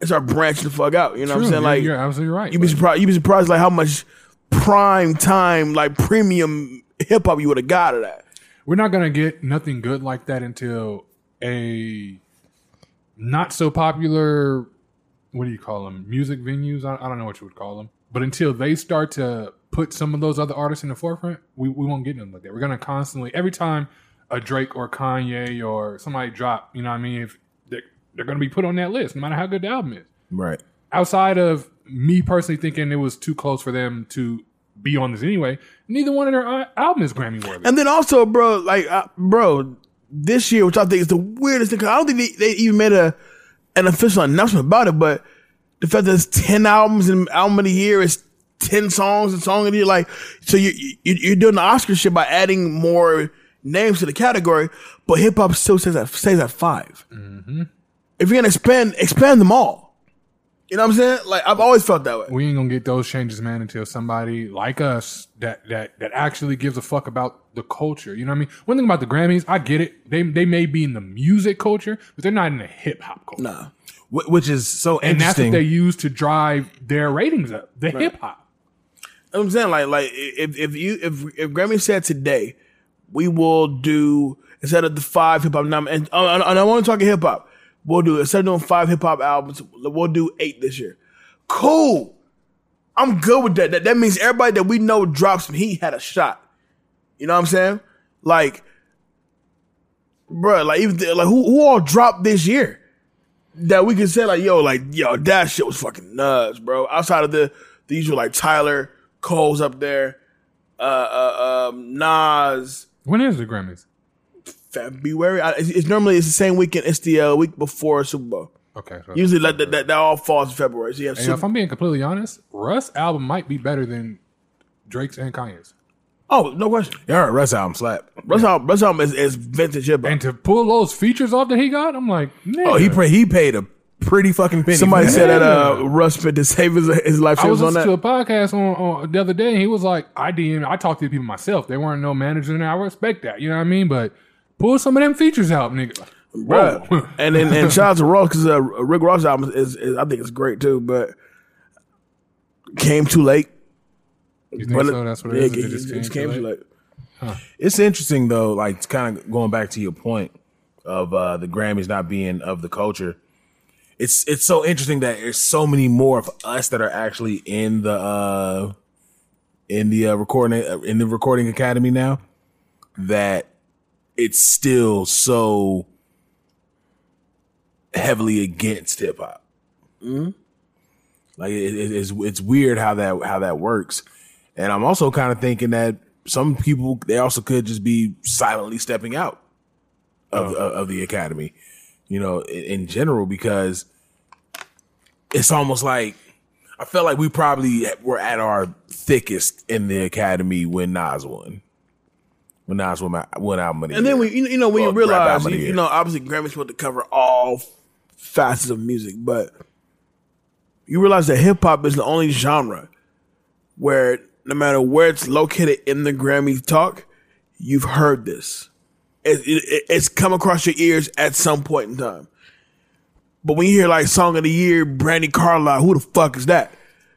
and start branching the fuck out. You know what I'm saying? you're- Like you're absolutely right, You'd be surprised. You'd be surprised like how much prime time, like premium hip hop you would have got of that. We're not gonna get nothing good like that until a not so popular. What do you call them? Music venues? I, I don't know what you would call them. But until they start to put some of those other artists in the forefront, we, we won't get nothing like that. We're gonna constantly every time a Drake or Kanye or somebody drop, you know what I mean? If they're, they're gonna be put on that list, no matter how good the album is. Right. Outside of me personally thinking it was too close for them to be on this anyway, neither one of their albums is Grammy worthy. And then also, bro, like, uh, bro, this year, which I think is the weirdest thing, I don't think they, they even made a an official announcement about it, but the fact that it's 10 albums and album of the year is 10 songs and song of the year, like, so you, you, you're doing the Oscar shit by adding more names to the category, but hip hop still stays at, stays at 5 mm-hmm. If you're gonna expand, expand them all. You know what I'm saying? Like, I've always felt that way. we ain't gonna get those changes, man, until somebody like us that that that actually gives a fuck about the culture. You know what I mean? One thing about the Grammys, I get it. They they may be in the music culture, but they're not in the hip hop culture. Nah. Wh- Which is so interesting. And that's what they use to drive their ratings up. The Right. hip hop. I'm saying like like if if you if if Grammy said today we will do instead of the five hip hop nom oh, and, and I want to talk hip hop. We'll do instead of doing five hip hop albums, we'll do eight this year. Cool. I'm good with that. That that means everybody that we know drops heat had a shot. You know what I'm saying? Like, bruh, like even like who who all dropped this year that we can say like yo like yo that shit was fucking nuts, bro. Outside of the the usual like Tyler Cole's up there, uh, uh um Nas. When is the Grammys? February. I, it's, it's normally it's the same weekend. It's the uh, week before Super Bowl. Okay. So Usually that, that that that all falls in February. So you have Super if I'm being completely honest, Russ album might be better than Drake's and Kanye's. Oh, no question. Yeah, Russ album slap. Russ album, Russ album is, is vintage hip hop. And to pull those features off that he got, I'm like, Oh, he nigga. pray, he paid a pretty fucking penny. Somebody for said that uh, Russ spent to save his, his life. I She was was on listening that. to a podcast on, on the other day, and he was like, "I DM, I talked to the people myself. They weren't no managers, and I respect that. You know what I mean? But pull some of them features out, nigga. Bruh. Whoa. and then and [LAUGHS] shout out to Ross because uh, Rick Ross album is, is I think it's great too, but came too late. You think But so? That's what it yeah, is? It it just just came came too too late? late. It's interesting though, like kind of going back to your point of uh the Grammys not being of the culture. It's it's so interesting that there's so many more of us that are actually in the uh in the uh, recording uh, in the recording academy now that it's still so heavily against hip hop. Like it, it- it's it's weird how that how that works, and I'm also kind of thinking that some people they also could just be silently stepping out of oh. of, of the academy, you know, in, in general because it's almost like I felt like we probably were at our thickest in the academy when Nas won. When Nas won, my, won album of the And then year. when you, you know when Well, you realize you, you know obviously Grammy's supposed to cover all facets of music, but you realize that hip hop is the only genre where no matter where it's located in the Grammy talk, you've heard this. It, it, it's come across your ears at some point in time. But when you hear like song of the year, Brandi Carlile, who the fuck is that?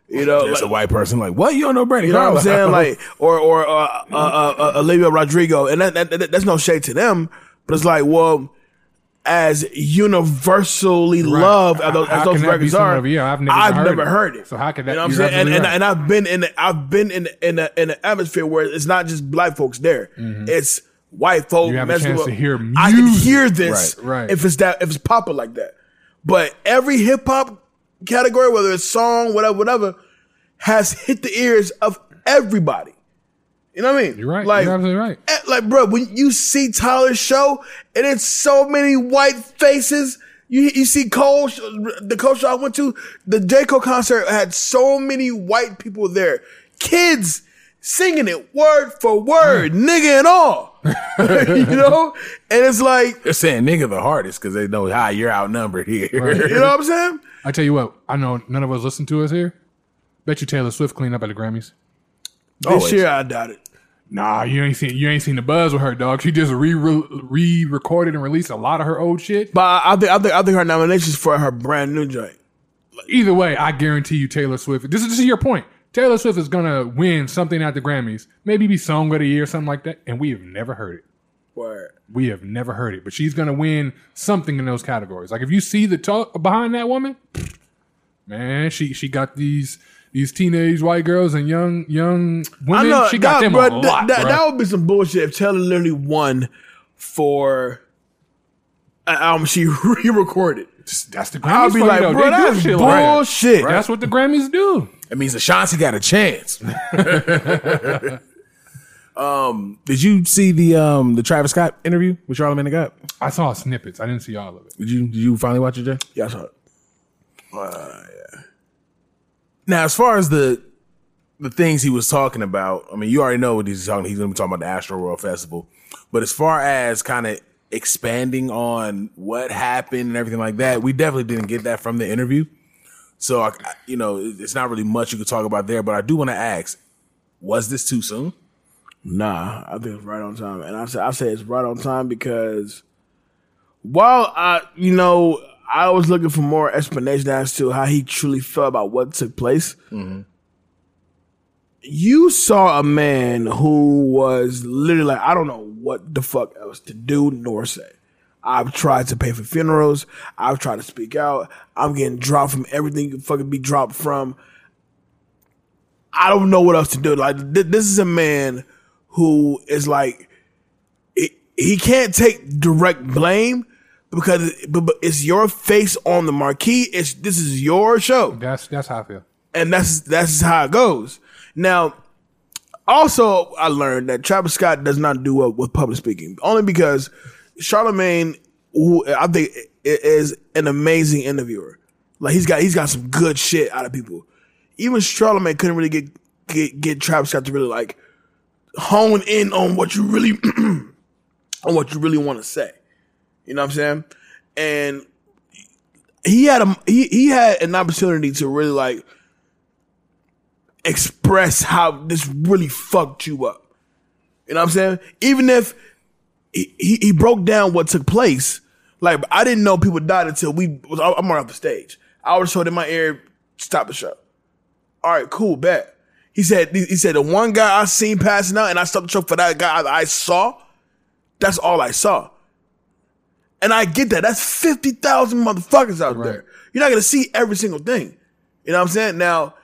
You know, There's like- a white person like, what? You don't know Brandi you know what I'm saying? Like, [LAUGHS] or or uh, uh, uh, uh, Olivia Rodrigo, and that, that, that- that's no shade to them, but it's like, well, as universally loved as those, as those can that be records are, of year? I've never heard never it. heard it. So how could that- You know what I'm saying? And, and, right. and, I've been in the, I've been in the, in the, in the atmosphere where it's not just black folks there; it's white folks. Mm-hmm. You have a chance to hear I can hear this Right, right. if it's that if it's popular like that. But every hip hop category, whether it's song, whatever, whatever, has hit the ears of everybody. You know what I mean? You're right. Like, You're absolutely right. eh, like, bro, when you see Tyler's show and it's so many white faces, you you see Cole, the Cole show I went to, the J Cole concert had so many white people there, kids singing it word for word, nigga and all. [LAUGHS] you know, and it's like, They're saying nigga the hardest because they know how you're outnumbered here. you know what I'm saying? I tell you what, I know none of us listen to us here. Bet you Taylor Swift cleaned up at the Grammys. This Always. year I doubt it. Nah, you ain't seen you ain't seen the buzz with her, dog. She just re re recorded and released a lot of her old shit. But I I think I think I think her nominations for her brand new joint. Either way, I guarantee you Taylor Swift. This is this is your point. Taylor Swift is gonna win something at the Grammys, maybe be song of the year, or something like that, and we have never heard it. Word. We have never heard it, but she's gonna win something in those categories. Like if you see the talk behind that woman, man, she she got these these teenage white girls and young young women. she got that, them bruh, a that- lot, that, bruh. that would be some bullshit if Taylor literally won for an album she [LAUGHS] re-recorded. That's the I'll be like, though. bro, They that's shit like that. bullshit. That's what the Grammys do. It means Ashanti got a chance. [LAUGHS] um, did you see the um the Travis Scott interview with Charlamagne the God? I saw snippets. I didn't see all of it. Did you did you finally watch it, Jay? Yeah, I saw it. Now, as far as the the things he was talking about, I mean, you already know what he's talking. He's going to be talking about the Astroworld Festival, but as far as kind of expanding on what happened and everything like that, we definitely didn't get that from the interview. So, I, you know, it's not really much you could talk about there. But I do want to ask: Was this too soon? Nah, I think it's right on time, and I say I say it's right on time because while I, you know, I was looking for more explanation as to how he truly felt about what took place. Mm-hmm. You saw a man who was literally like, I don't know what the fuck else to do nor say. I've tried to pay for funerals. I've tried to speak out. I'm getting dropped from everything you can fucking be dropped from. I don't know what else to do. Like th- this is a man who is like it, he can't take direct blame because but, but it's your face on the marquee. It's this is your show, That's that's how I feel. and that's that's how it goes. Now, also I learned that Travis Scott does not do well with public speaking, only because Charlamagne, who I think is an amazing interviewer. Like he's got he's got some good shit out of people. Even Charlamagne couldn't really get get get Travis Scott to really like hone in on what you really [CLEARS THROAT] on what you really want to say. You know what I'm saying? And he had a he, he had an opportunity to really like express how this really fucked you up. You know what I'm saying? Even if he, he, he broke down what took place, like I didn't know people died until we was I'm on the stage. I was told in my ear, stop the show. All right, cool, bet. He said he said the one guy I seen passing out and I stopped the show for that guy I saw. That's all I saw. And I get that. That's 50,000 motherfuckers out there. You're not going to see every single thing. You know what I'm saying? Now,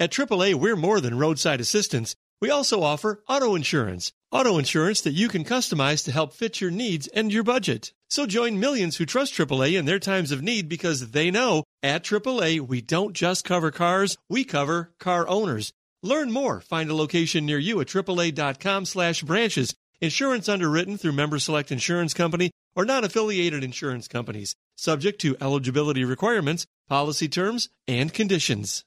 At AAA, we're more than roadside assistance. We also offer auto insurance. Auto insurance that you can customize to help fit your needs and your budget. So join millions who trust AAA in their times of need because they know at AAA we don't just cover cars, we cover car owners. Learn more. Find a location near you at AAA.com slash branches. Insurance underwritten through Member Select Insurance Company or non-affiliated insurance companies. Subject to eligibility requirements, policy terms, and conditions.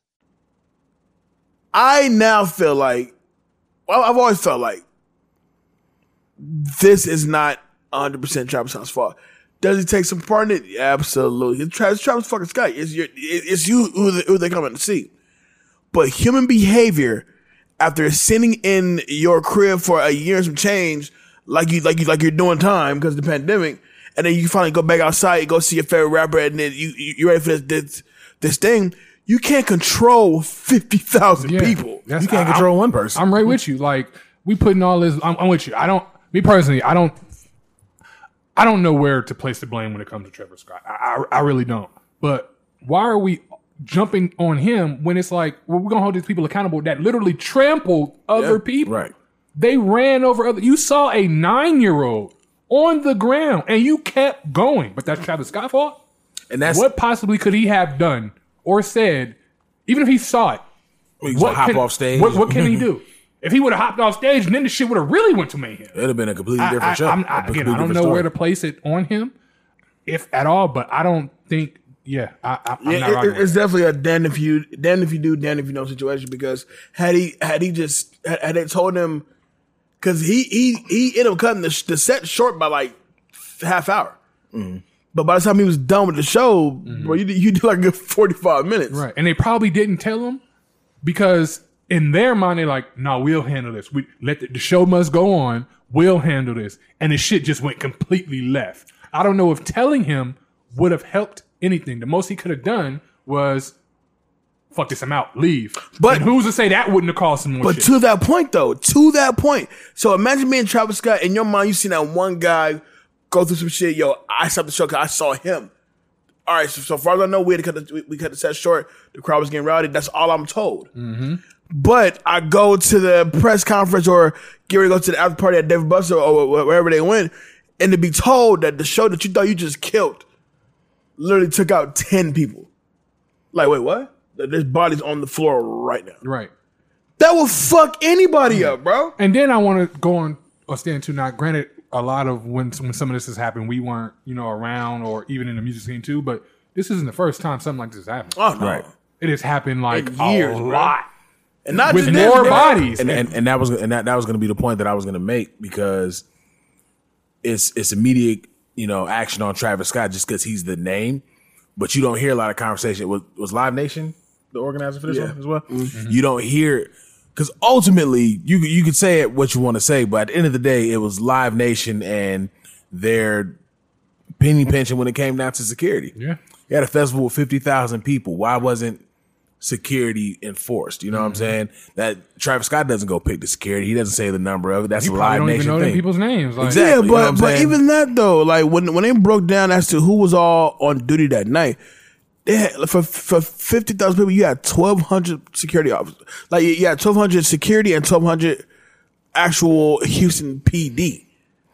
I now feel like, well, I've always felt like this is not 100% Travis Scott's fault. Does he take some part in it? Absolutely. Travis, Travis fucking Scott. It's, your, it's you who, they, who they coming to see. But human behavior after sitting in your crib for a year and some change, like you like you like you're doing time because of the pandemic, and then you finally go back outside, you go see your favorite rapper, and then you you you ready for this this, this thing. You can't control fifty thousand people. That's- I- control I'm- one person. I'm right with you. Like we putting all this. I'm, I'm with you. I don't. Me personally, I don't. I don't know where to place the blame when it comes to Trevor Scott. I, I, I really don't. But why are we jumping on him when it's like well, we're gonna hold these people accountable that literally trampled other people? Right. They ran over other. You saw a nine year old on the ground and you kept going. But that's Travis Scott fault. And that's what possibly could he have done or said, even if he saw it. Gonna hop off stage. What, what can he [LAUGHS] do? If he would have hopped off stage, then the shit would have really went to mayhem. It'd have been a completely different I, show. A I- again, I don't know different where to place it on him, if at all. But I don't think. Yeah, I, I, I'm Yeah, not it- rocking it- with it's definitely a damn if you damn if you do, damn if you know situation. Because had he had he just had, had they told him, because he he he ended up cutting the, the set short by like half hour. Mm-hmm. But by the time he was done with the show, bro, you did- you did like a good forty five minutes. Right. And they probably didn't tell him because in their mind, they're like, no, we'll handle this. We let the, the show must go on. We'll handle this. And the shit just went completely left. I don't know if telling him would have helped anything. The most he could have done was fuck this, I'm out, leave. But and who's to say that wouldn't have caused some more But shit? to that point, though, to that point. So imagine being Travis Scott in your mind. You seen that one guy go through some shit. Yo, I stopped the show because I saw him. All right, so, so far as I know, we had to cut the, we, we cut the set short. The crowd was getting rowdy. That's all I'm told. mm-hmm. But I go to the press conference or get ready to go to the after party at David Buster or wherever they went, and to be told that the show that you thought you just killed literally took out ten people. Like, wait, what? There's bodies on the floor right now. Right. That will fuck anybody up, bro. And then I want to go on or stand to now. Granted, a lot of when when some of this has happened, we weren't you know around or even in the music scene too. But this isn't the first time something like this has happened. Oh no. Right. It has happened like In years, a bro. lot, And not with just this, more bro. bodies. and, and and that was and that, that was going to be the point that I was going to make because it's it's immediate you know action on Travis Scott just because he's the name, but you don't hear a lot of conversation. Was was Live Nation the organizer for this Yeah. one as well? Mhm. You don't hear because ultimately you you could say it what you want to say, but at the end of the day, it was Live Nation and their penny pension when it came down to security. Yeah. You had a festival with 50,000 people. Why wasn't security enforced? You know what I'm mm-hmm. saying? That Travis Scott doesn't go pick the security. He doesn't say the number of it. That's You a probably live don't even nation know them thing. people's names. Like, Exactly. Yeah, you know but but saying? even that though, like when when they broke down as to who was all on duty that night, they had for for fifty thousand people, you had twelve hundred security officers. Like you had twelve hundred security and twelve hundred actual Houston PD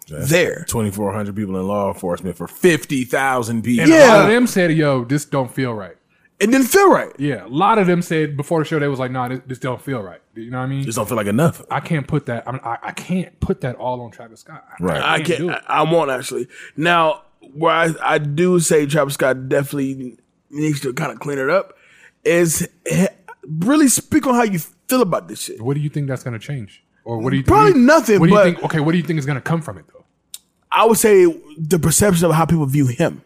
there. 2,400 people in law enforcement for 50,000 people. And a lot of them said, "Yo, this don't feel right." It didn't feel right. Yeah, a lot of them said before the show they was like, "Nah, this, this don't feel right." You know what I mean? This don't feel like enough. I can't put that. I, mean, I, I can't put that all on Travis Scott. Right. I do can't. it. I, I won't actually. Now, where I, I do say Travis Scott definitely needs to kind of clean it up is really speak on how you feel about this shit. What do you think that's going to change? Or what do you Probably what do you- nothing, What do you but- think? Okay, what do you think is going to come from it though? I would say the perception of how people view him.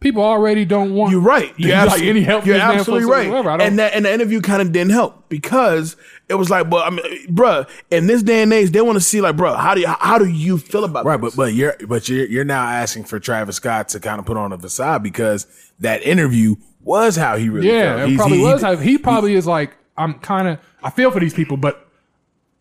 People already don't want. You're right. You're, like absolutely, any help. you're absolutely right. And that and the interview kind of didn't help because it was like, but I mean, bruh, in this day and age, they want to see like, bruh, how do you how do you feel about Right, this? but but you're but you're you're now asking for Travis Scott to kind of put on a facade because that interview was how he really yeah, felt. it probably he- was. How, he probably is like, I'm kind of. I feel for these people, but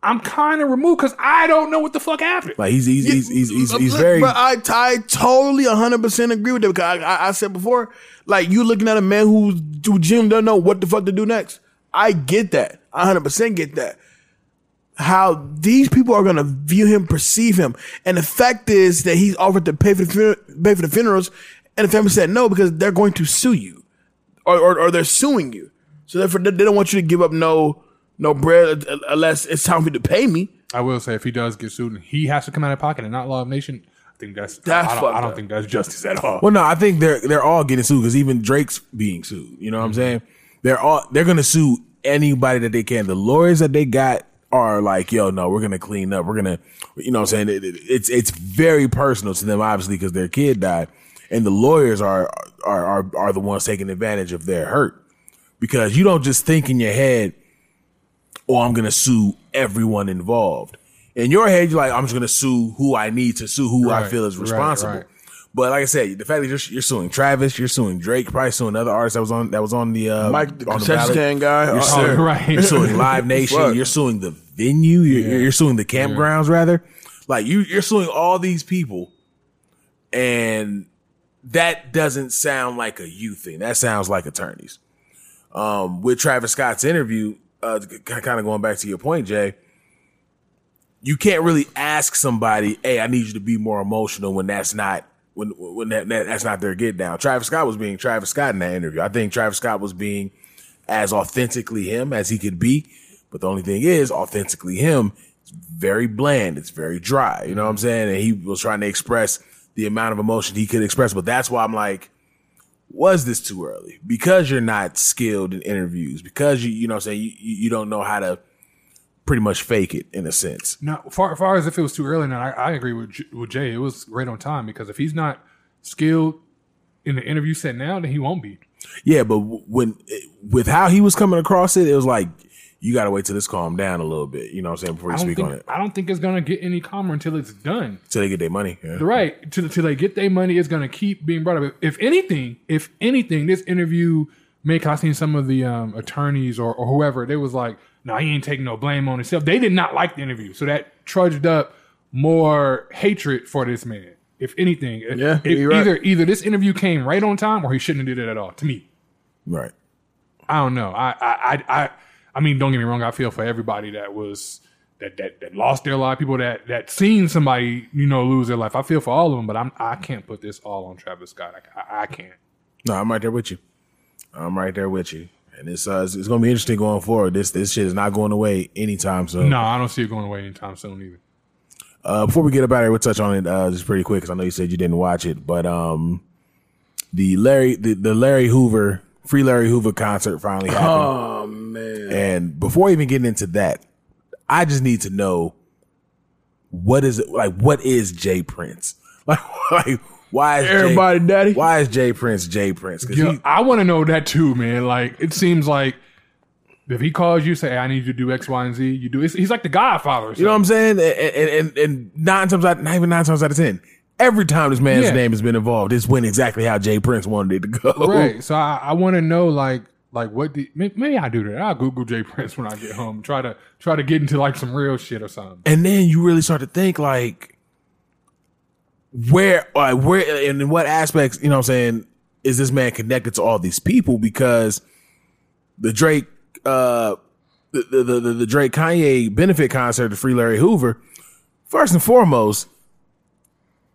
I'm kind of removed because I don't know what the fuck happened. Like he's he's he's he's, he's, he's very But I, I totally 100% agree with that because I, I, I said before, like you looking at a man who, who Jim doesn't know what the fuck to do next. I get that. I 100% get that. How these people are going to view him, perceive him. And the fact is that he's offered to pay for the, funer- pay for the funerals and the family said no because they're going to sue you or, or, or they're suing you. So therefore they they don't want you to give up no, no bread uh, unless it's time for you to pay me. I will say, if he does get sued, and he has to come out of pocket and not Live Nation. I think that's. That's I don't, I don't think that's justice at all. Well, no, I think they're they're all getting sued because even Drake's being sued. You know what I'm mm-hmm. saying? They're all they're gonna sue anybody that they can. The lawyers that they got are like, yo, no, we're gonna clean up. We're gonna, you know, what I'm saying it, it- it's it's very personal to them, obviously, because their kid died, and the lawyers are are are are the ones taking advantage of their hurt because you don't just think in your head, oh, I'm gonna sue everyone involved. In your head, you're like, I'm just gonna sue who I need to sue, who I feel is responsible. right. But like I said, the fact that you're, you're suing Travis, you're suing Drake, probably suing another artist that was on that was on the uh, Mike, the on concession ballot. stand guy. You're Oh, suing, [LAUGHS] right. you're suing Live Nation. You're suing the venue. You're, you're- you're suing the campgrounds rather. Like you, you're suing all these people, and that doesn't sound like a you thing. That sounds like attorneys. Um, with Travis Scott's interview, uh, kind of going back to your point, Jay you can't really ask somebody, "Hey, I need you to be more emotional" when that's not when when that, that that's not their get down. Travis Scott was being Travis Scott in that interview. I think Travis Scott was being as authentically him as he could be. But the only thing is, authentically him, it's very bland. It's very dry. You know what I'm saying? And he was trying to express the amount of emotion he could express. But that's why I'm like, was this too early? Because you're not skilled in interviews. Because you you know what I'm saying you you don't know how to pretty much fake it in a sense. No, far far as if it was too early, now I, I agree with J- with Jay. It was right on time because if he's not skilled in the interview set now, then he won't be. Yeah, but when with how he was coming across it, it was like you got to wait till this calm down a little bit. You know what I'm saying before you speak think on it, I don't think it's gonna get any calmer until it's done. till they get their money. Yeah. Right. Till, till they get their money, it's going to keep being brought up. If anything, if anything, this interview make I seen some of the um, attorneys or, or whoever, they was like, no, he ain't taking no blame on himself. They did not like the interview. So that trudged up more hatred for this man. If anything, Yeah, if you're right. either either this interview came right on time or he shouldn't have did it at all. To me, Right. I don't know. I I I I, I mean, don't get me wrong. I feel for everybody that was that that that lost their life. People that that seen somebody you know lose their life. I feel for all of them, but I'm I can't put this all on Travis Scott. I, I, I can't. No, I'm right there with you. I'm right there with you, and it's uh, it's, it's going to be interesting going forward. This this shit is not going away anytime soon. No, I don't see it going away anytime soon either. Uh, before we get about out of here, we'll touch on it uh, just pretty quick because I know you said you didn't watch it, but um, the Larry the, the Larry Hoover free Larry Hoover concert finally happened. Oh man. And before even getting into that, I just need to know what is it like? What is J. Prince? [LAUGHS] Like, like why is Jay- Everybody daddy. Why is J. Prince J. Prince? Because Yeah, I want to know that too, man. Like it seems like if he calls you, say, hey, "I need you to do X, Y, and Z," you do. It's, he's like the Godfather. Or you know what. I'm saying? And, and, and, and nine times out, not even nine times out of ten, every time this man's Yeah. name has been involved, it's went exactly how J. Prince wanted it to go. right? So I, I want to know, like, like what? May- maybe I do that. I'll Google J. Prince when I get home. Try to try to get into like some real shit or something. And then you really start to think like, where, like, where, and in what aspects, you know what I'm saying, is this man connected to all these people? Because the Drake, uh, the, the, the, the Drake Kanye benefit concert to Free Larry Hoover, first and foremost,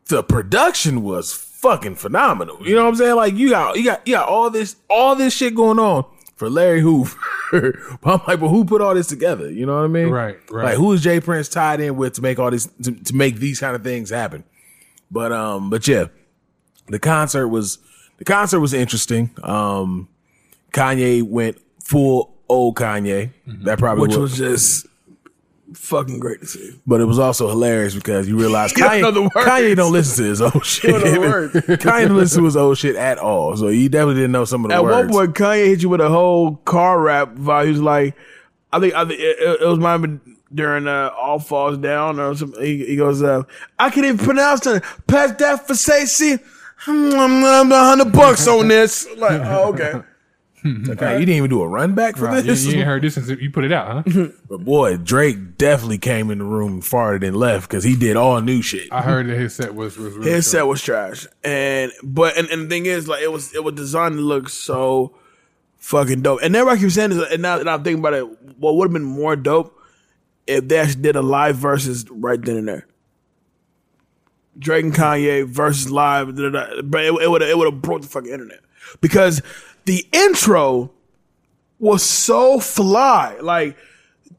the production was fucking phenomenal. You know what I'm saying? Like you got, you got, you got all this, all this shit going on for Larry Hoover. [LAUGHS] I'm like, but who put all this together? You know what I mean? Right, right. Like who is J. Prince tied in with to make all these, to, to make these kind of things happen? But, um, but yeah, the concert was, the concert was interesting. Um, Kanye went full old Kanye. That probably Which was, was just fucking great to see. But it was also hilarious because you realize He don't know Kanye, words. Kanye don't listen to his old shit. don't know the words. Kanye don't listen to his old shit at all. So he definitely didn't know some of the At words. one point, Kanye hit you with a whole car rap vibe. He was like, I think, I think it, it- was mine during uh, All Falls Down or something. He, he goes, uh, I can't even pronounce it. Pass that for Stacey. [LAUGHS] I'm a hundred bucks on this. Like, oh, okay. Hmm, okay, hmm. you didn't even do a run back for Right, you, this. you ain't heard this since you put it out, huh? [LAUGHS] But boy, Drake definitely came in the room farther than left because he did all new shit. I heard that his set was was really His short. set was trash, and but and, and the thing is, like, it was it was designed to look so fucking dope. And everybody keeps saying this, and now that I'm thinking about it, what would have been more dope if they actually did a live versus right then and there. Drake and Kanye versus live, da, da, da. but it would it would have broke the fucking internet because the intro was so fly. Like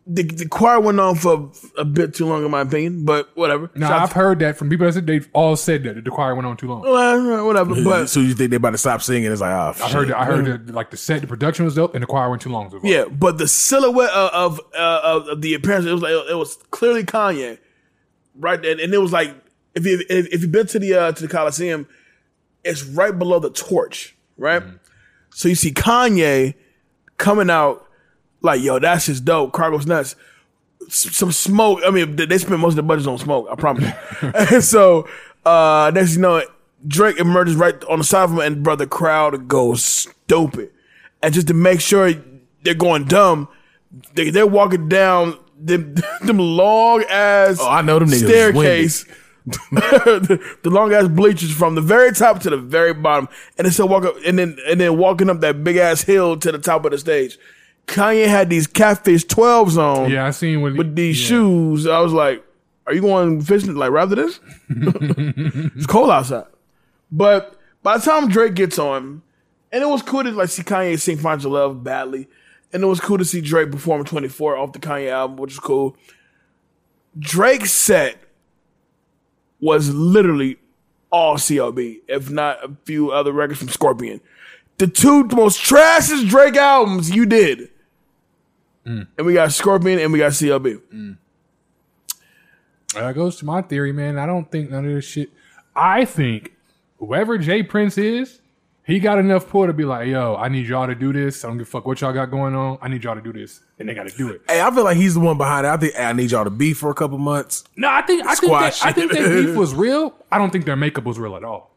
the the choir went on for a bit too long, in my opinion, but whatever. No, Shout- I've heard that from people that said they've all said that the choir went on too long. Well, whatever. But so you think they about to stop singing? It's like, oh, I heard that, I heard that like the set, the production was dope, and the choir went too long. So Yeah, but the silhouette of of, uh, of, of the appearance, it was like it was clearly Kanye, right? And, and it was like if you if, if you've been to the uh, to the Coliseum, it's right below the torch, right? So you see Kanye coming out like, yo, that's just dope. Car goes nuts. S- Some smoke. I mean, they spend most of the budget on smoke. I promise. and [LAUGHS] [LAUGHS] so uh, next thing you know, Drake emerges right on the side of him, and brother, crowd goes stupid. And just to make sure they're going dumb, they, they're walking down them, [LAUGHS] them long ass Oh, I know them niggas staircase. The, [LAUGHS] the long ass bleachers from the very top to the very bottom, and then still walk up, and then and then walking up that big ass hill to the top of the stage. Kanye had these catfish twelves on, yeah, I seen when with these shoes. I was like, "Are you going fishing like rather this?" [LAUGHS] it's cold outside, but by the time Drake gets on, and it was cool to like see Kanye sing "Find Your Love" badly, and it was cool to see Drake perform "24" off the Kanye album, which is cool. Drake set was literally all CLB, if not a few other records from Scorpion. The two most trashiest Drake albums you did. Mm. And we got Scorpion and we got CLB. Mm. That goes to my theory, man. I don't think none of this shit. I think whoever J. Prince is, he got enough pull to be like, yo, I need y'all to do this. I don't give a fuck what y'all got going on. I need y'all to do this. And they got to do it. Hey, I feel like he's the one behind it. I think hey, I need y'all to be for a couple months. No, I think I think that, I think that beef [LAUGHS] was real. I don't think their makeup was real at all.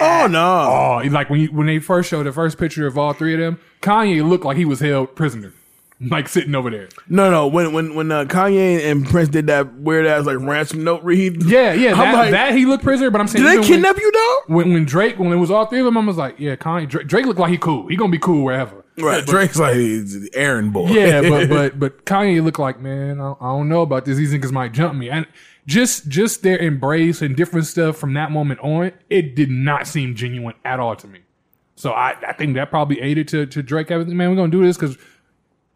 Oh no! Oh, like when you, when they first showed the first picture of all three of them, Kanye looked like he was held prisoner, [LAUGHS] like sitting over there. No, no. When when when uh, Kanye and Prince did that weird ass like ransom note read, Yeah, yeah, I'm that, like, that he looked prisoner. But I'm saying, did they kidnap you, dog? When, when when Drake when it was all three of them, I was like, yeah, Kanye Drake, Drake looked like he cool. He gonna be cool wherever. Right, Drake's like he's the errand boy. Yeah, but [LAUGHS] but but Kanye looked like man. I, I don't know about this. These niggas might jump me. And just just their embrace and different stuff from that moment on, it did not seem genuine at all to me. So I, I think that probably aided to to Drake everything. Man, we're gonna do this because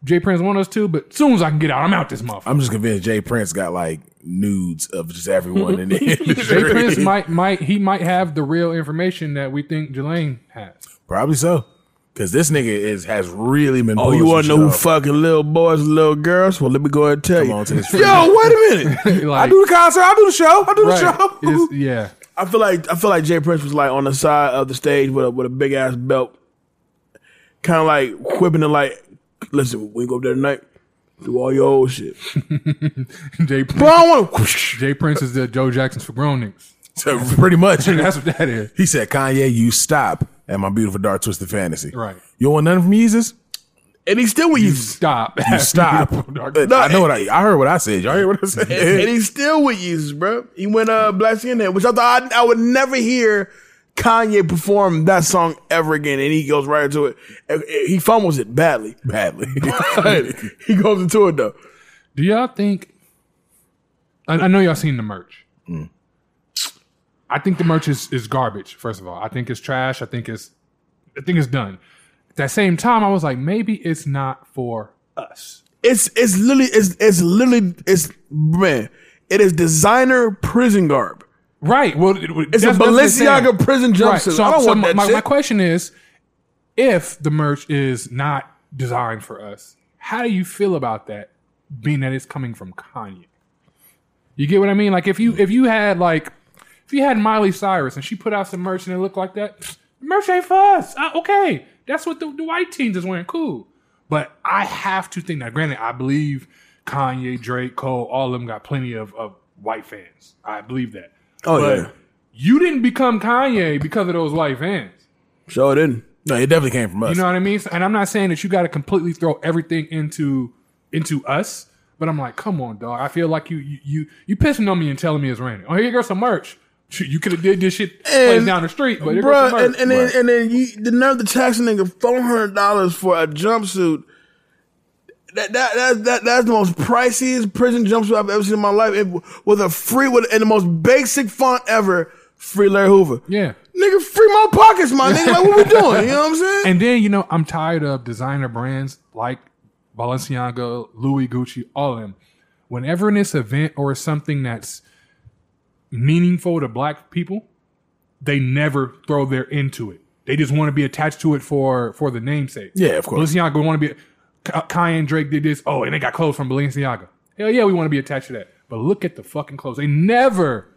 J. Prince want us to. But as soon as I can get out, I'm out this month. I'm just convinced J. Prince got like nudes of just everyone in the [LAUGHS] Jay. Prince might might he might have the real information that we think Ghislaine has. Probably so. Cause this nigga is has really been. Oh, you want to know who fucking little boys and little girls? Well, let me go ahead and tell Come you. on to this [LAUGHS] Yo, wait a minute. [LAUGHS] I do the concert. I do the show. I do the show. It's- yeah. I feel like I feel like J. Prince was like on the side of the stage with a with a big ass belt, kind of like whipping it like, listen, we go up there tonight, do all your old shit. [LAUGHS] Jay But I want to. J. Prince is the Joe Jackson's for grown niggas. So pretty much, [LAUGHS] That's what that is. He said, "Kanye, you stop at my beautiful dark twisted fantasy. Right. You want nothing from Yeezus? And he's still with you. Stop. You stop. no, I know what I. I heard what I said. Y'all hear what I said? and, and he's still with you, bro. He went uh Black Skinhead, which I thought I, I would never hear Kanye perform that song ever again, and he goes right into it. He fumbles it badly, [LAUGHS] badly. he goes into it though. Do y'all think? I, I know y'all seen the merch. Mm. I think the merch is, is garbage. First of all, I think it's trash. I think it's I think it's done. At that same time, I was like, maybe it's not for us. It's it's literally it's it's literally it's man. It is designer prison garb. Right. Well, it- It's a that's Balenciaga prison jumpsuit. I don't so want my, that my, shit. my question is, if the merch is not designed for us, how do you feel about that being that it's coming from Kanye. You get what I mean? Like if you if you had like if you had Miley Cyrus and she put out some merch and it looked like that, merch ain't for us. Uh, okay, that's what the, the white teens is wearing. Cool, but I have to think that. Granted, I believe Kanye, Drake, Cole, all of them got plenty of, of white fans. I believe that. Oh, but yeah. you didn't become Kanye because of those white fans. Sure didn't. No, it definitely came from us. You know what I mean? And I'm not saying that you got to completely throw everything into into us, but I'm like, come on, dog. I feel like you you you, you pissing on me and telling me it's raining. Oh, here you go some merch. You could have did this shit place And- down the street, but here Bruh, and, and then and then you the nerve to tax a nigga four hundred dollars for a jumpsuit. That that that that that's the most priciest prison jumpsuit I've ever seen in my life. It, with a free with in the most basic font ever, free Larry Hoover. Yeah. Nigga, free my pockets, my nigga. Like what we [LAUGHS] doing? You know what I'm saying? And then you know I'm tired of designer brands like Balenciaga, Louis, Gucci, all of them. Whenever in this event or something that's meaningful to black people, they never throw their into it. They just want to be attached to it for for the namesake. Yeah, of course. Balenciaga want to be. Ka- Kanye and Drake did this. Oh, and they got clothes from Balenciaga. Hell yeah, we want to be attached to that. But look at the fucking clothes. They never.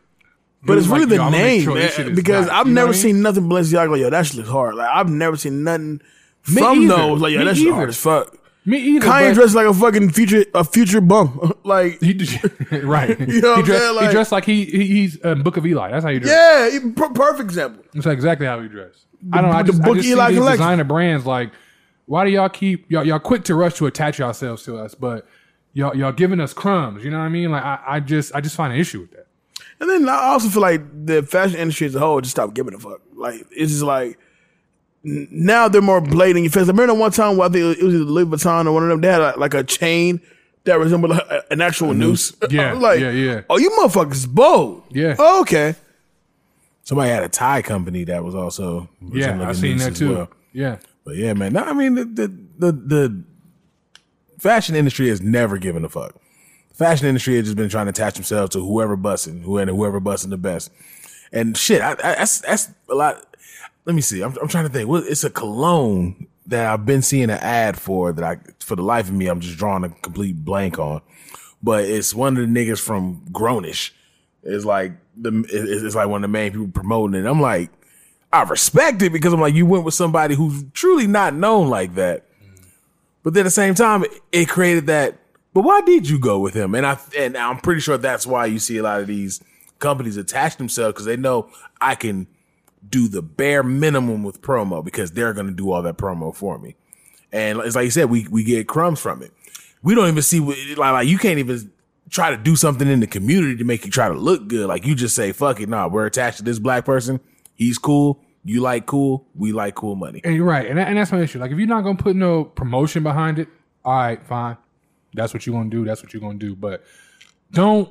But it's really like, the yo, I'ma make name, sure man, because nice. I've never I mean? seen nothing Balenciaga. Yo, that shit looks hard. Like I've never seen nothing Me from either. those. Like yo, Me that shit either. hard as fuck. Me either. Kanye dressed like a fucking future a future bum. [LAUGHS] like He [LAUGHS] right. [LAUGHS] You know he, dressed? Like- he dressed like he, he he's um, Book of Eli. That's how he dressed. yeah, perfect example. That's exactly how he dressed. I don't know. I the just, I just Eli see collection. designer brands like, why do y'all keep y'all y'all quick to rush to attach yourselves to us, but y'all y'all giving us crumbs? You know what I mean? Like I, I just I just find an issue with that. And then I also feel like the fashion industry as a whole just stopped giving a fuck. Like it's just like now they're more blatant in your face. I remember one time where I think it was either Louis Vuitton or one of them. They had like, like a chain that resembled a, an actual noose. [LAUGHS] Yeah, like, yeah, yeah. Oh, you motherfuckers is bold. Yeah. Oh, okay. Somebody had a tie company that was also Yeah, like I a seen that too. well. Yeah, But yeah, man. No, I mean the the the, the fashion industry has never given a fuck. The fashion industry has just been trying to attach themselves to whoever busting, who and whoever busting the best. And shit, I, I, that's that's a lot. Let me see. I'm, I'm trying to think. What it's a cologne that I've been seeing an ad for that I, for the life of me, I'm just drawing a complete blank on. But it's one of the niggas from Grown-ish. It's like the it's like one of the main people promoting it. I'm like, I respect it because I'm like, you went with somebody who's truly not known like that. But then at the same time, it, created that. But why did you go with him? And I and I'm pretty sure that's why you see a lot of these companies attach themselves because they know I can do the bare minimum with promo because they're going to do all that promo for me. And it's like you said, we we get crumbs from it. We don't even see like, like you can't even try to do something in the community to make you try to look good. Like you just say, fuck it, nah, we're attached to this black person. He's cool. You like cool. We like cool money. and you're right, and that, and that's my issue. Like if you're not gonna put no promotion behind it, all right, fine. That's what you're gonna do. That's what you're gonna do. But don't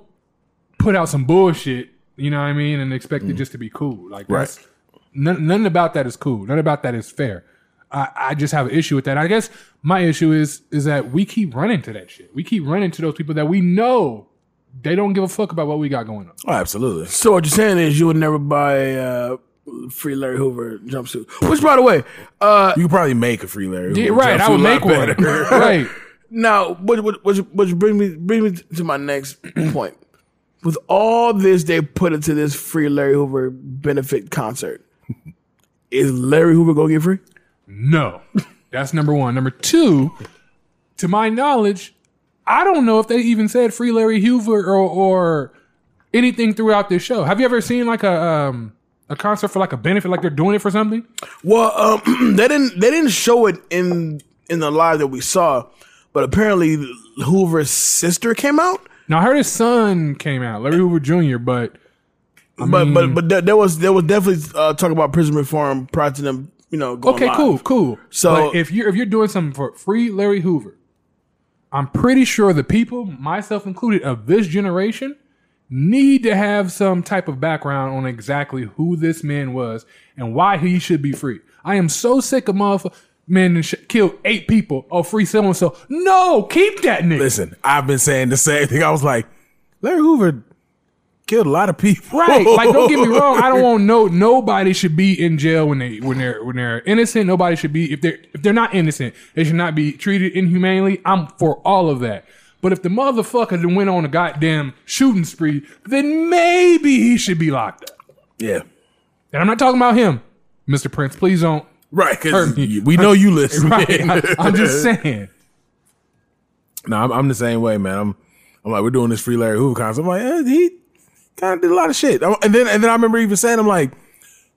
put out some bullshit. You know what I mean? And expect it just to be cool. Like Right. that's none, nothing about that is cool. None about that is fair. I, I just have an issue with that. I guess my issue is is that we keep running to that shit. We keep running to those people that we know they don't give a fuck about what we got going on. Oh, absolutely. So what you're saying is you would never buy uh, free Larry Hoover jumpsuit. Which, by the way, uh, You could probably make a free Larry. Yeah, Hoover right. I would make one. [LAUGHS] right. Now, what what what which bring me bring me to my next [CLEARS THROAT] point. With all this they put into this free Larry Hoover benefit concert, [LAUGHS] is Larry Hoover gonna get free? No. That's number one. Number two, to my knowledge, I don't know if they even said free Larry Hoover or, or anything throughout this show. Have you ever seen like a um a concert for like a benefit, like they're doing it for something? Well, um, [CLEARS THROAT] they didn't they didn't show it in in the live that we saw, but apparently Hoover's sister came out. Now I heard his son came out, Larry Hoover Jr., but I but mean- but but there, there was there was definitely uh, talk about prison reform prior to them, you know. Going Okay, live. cool, cool. So- but if you're if you're doing something for free Larry Hoover, I'm pretty sure the people, myself included, of this generation need to have some type of background on exactly who this man was and why he should be free. I am so sick of motherfuckers. Man, killed eight people. Oh, free so and so. No, keep that nigga. Listen, I've been saying the same thing. I was like, Larry Hoover killed a lot of people. Right. Like, don't get me [LAUGHS] wrong. I don't want no nobody should be in jail when they when they're when they're innocent. Nobody should be if they're if they're not innocent, they should not be treated inhumanely. I'm for all of that. But if the motherfucker then went on a goddamn shooting spree, then maybe he should be locked up. Yeah. And I'm not talking about him, Mr. Prince. Please don't. Right, 'cause hurt me. we know you listen. [LAUGHS] right. [LAUGHS] I, am just saying. No, I'm, I'm the same way, man. I'm, I'm like, we're doing this free Larry Hoover concert. I'm like, eh, he kind of did a lot of shit. And then, and then I remember even saying, I'm like,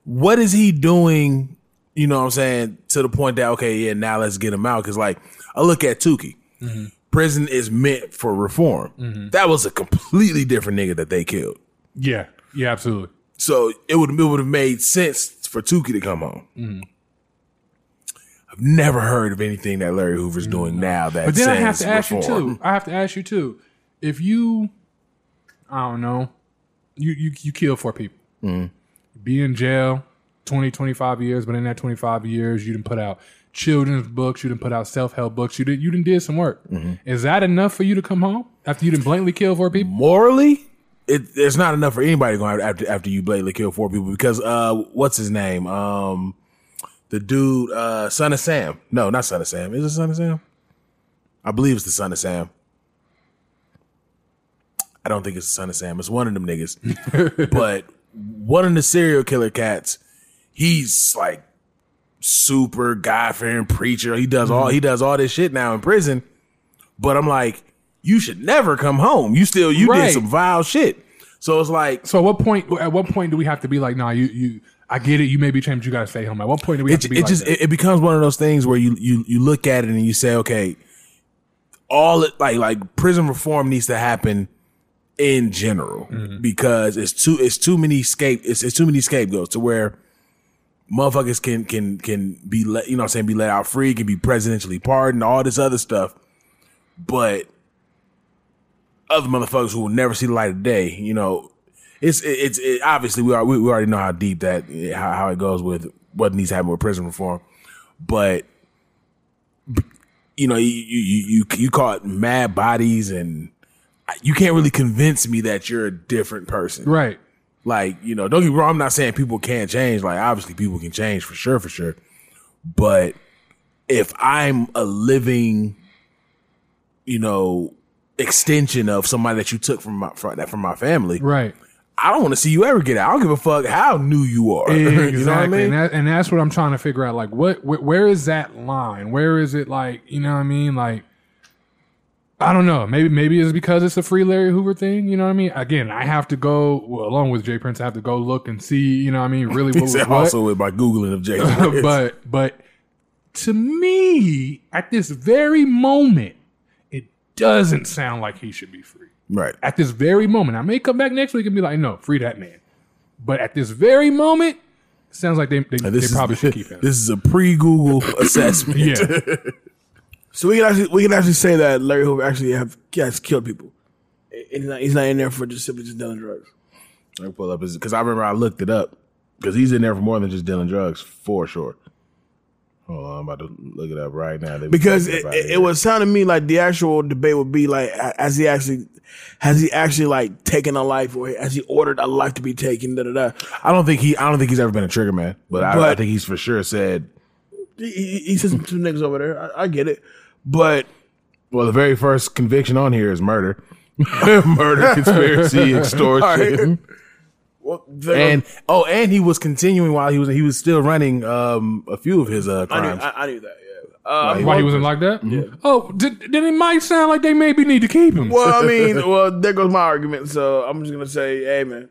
what is he doing? You know what I'm saying? To the point that, okay, yeah, now let's get him out. Cause like, I look at Tookie. Prison is meant for reform. Mhm. That was a completely different nigga that they killed. Yeah. Yeah, absolutely. So it would it would have made sense for Tookie to come home. Mhm. I've never heard of anything that Larry Hoover's doing now that But then I have to ask you too. I have to ask you too. If you, I don't know, you you you kill four people, Mhm. be in jail 20, 25 years, but in that twenty five years, you didn't put out children's books, you didn't put out self help books, you did you didn't did some work. Mm-hmm. Is that enough for you to come home after you didn't blatantly kill four people? Morally, it, it's not enough for anybody going after after you blatantly kill four people because uh, what's his name? Um, the dude, uh, son of Sam. No, not son of Sam. Is it son of Sam? I believe it's the son of Sam. I don't think it's the son of Sam. It's one of them niggas. [LAUGHS] but one of the serial killer cats, he's like super God fearing preacher. He does all he does all this shit now in prison. But I'm like, you should never come home. You still you Right. did some vile shit. So it's like So at what point? At what point do we have to be like, nah, you you? I get it. You may be changed. You got to stay home. At what point do we have it, to be it like just that? it, it becomes one of those things where you you you look at it and you say, okay, all it like like prison reform needs to happen in general Mm-hmm. because it's too it's too many scape it's, it's too many scapegoats to where motherfuckers can can can be let you know I'm saying be let out free can be presidentially pardoned all this other stuff. But other motherfuckers who will never see the light of day you know it's it's it, obviously we are we, we already know how deep that how, how it goes with what needs to happen with prison reform. But you know you you you you call it mad bodies and you can't really convince me that you're a different person. Right like you know don't get me wrong i'm not saying people can't change like obviously people can change for sure for sure but if i'm a living you know extension of somebody that you took from my from, that from my family right i don't want to see you ever get out i don't give a fuck how new you are [LAUGHS] you know what i Exactly, mean and, that, and that's what I'm trying to figure out. Like, what, wh- where is that line? Where is it? Like, you know what I mean? Like, I don't know. Maybe, maybe it's because it's a free Larry Hoover thing. You know what I mean? Again, I have to go well, along with J. Prince. I have to go look and see. You know what I mean? Really, [LAUGHS] what, what- also with my googling of J. [LAUGHS] Prince. but, but to me, at this very moment, it doesn't sound like he should be free. right At this very moment, I may come back next week and be like, no, free that man. But at this very moment, it sounds like they they, they probably is, should keep [LAUGHS] him. This is a pre-Google [COUGHS] assessment. Yeah. So we can actually we can actually say that Larry Hoover actually have has killed people. And He's not, he's not in there for just simply just dealing drugs. I pull up his because I remember I looked it up because he's in there for more than just dealing drugs for sure. Hold on, I'm about to look it up right now. Because it, it, it was sounding to me like the actual debate would be like, ha- has he actually has he actually like taken a life or has he ordered a life to be taken? Da da da. I don't think he. I don't think he's ever been a trigger man, but, I, I think he's for sure said. He, he, he some, some niggas over there. I, I get it, but Well, the very first conviction on here is murder, [LAUGHS] murder, [LAUGHS] conspiracy, extortion, well, there and oh, and he was continuing while he was he was still running um a few of his uh I knew, crimes. I, I knew that. Yeah. Uh, Why he wasn't like that? Yeah. Oh, did, then it might sound like they maybe need to keep him. Well, I mean, [LAUGHS] well, there goes my argument. So I'm just gonna say, hey, man,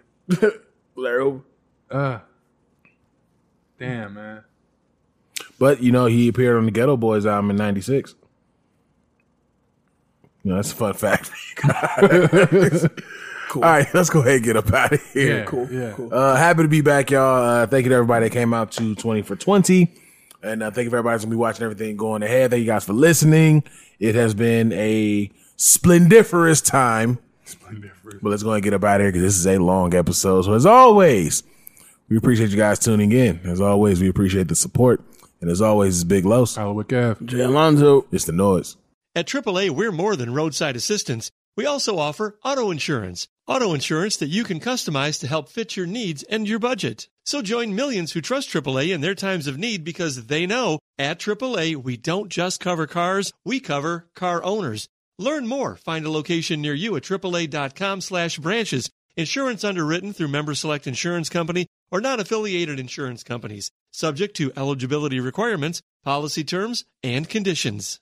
Larry Hoover. Uh, damn, man. But you know, he appeared on the Geto Boys album in '96. You know, that's a fun fact. [LAUGHS] cool. All right, let's go ahead and get up out of here. Yeah, cool, yeah. cool. Uh, happy to be back, y'all. Uh, thank you to everybody that came out to 20 for 20. And uh, thank you for everybody that's going to be watching everything going ahead. Thank you guys for listening. It has been a splendiferous time. Splendiferous. But let's go ahead and get up out of here because this is a long episode. So as always, we appreciate you guys tuning in. As always, we appreciate the support. And as always, it's Big Los. Hello, with Gav. Jay Alonzo. It's the noise. At AAA, we're more than roadside assistance. We also offer auto insurance. Auto insurance that you can customize to help fit your needs and your budget. So join millions who trust AAA in their times of need because they know at AAA we don't just cover cars, we cover car owners. Learn more. Find a location near you at AAA.com slash branches. Insurance underwritten through Member Select Insurance Company or not affiliated insurance companies. Subject to eligibility requirements, policy terms, and conditions.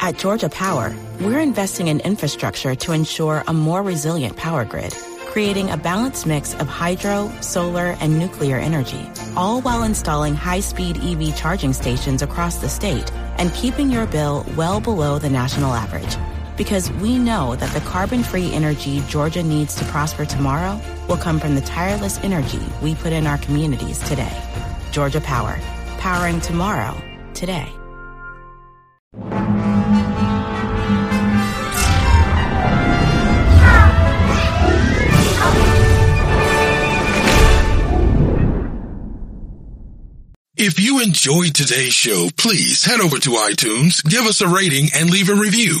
At Georgia Power, we're investing in infrastructure to ensure a more resilient power grid, creating a balanced mix of hydro, solar, and nuclear energy, all while installing high-speed EV charging stations across the state and keeping your bill well below the national average. Because we know that the carbon-free energy Georgia needs to prosper tomorrow will come from the tireless energy we put in our communities today. Georgia Power, powering tomorrow, today. If you enjoyed today's show, please head over to iTunes, give us a rating, and leave a review.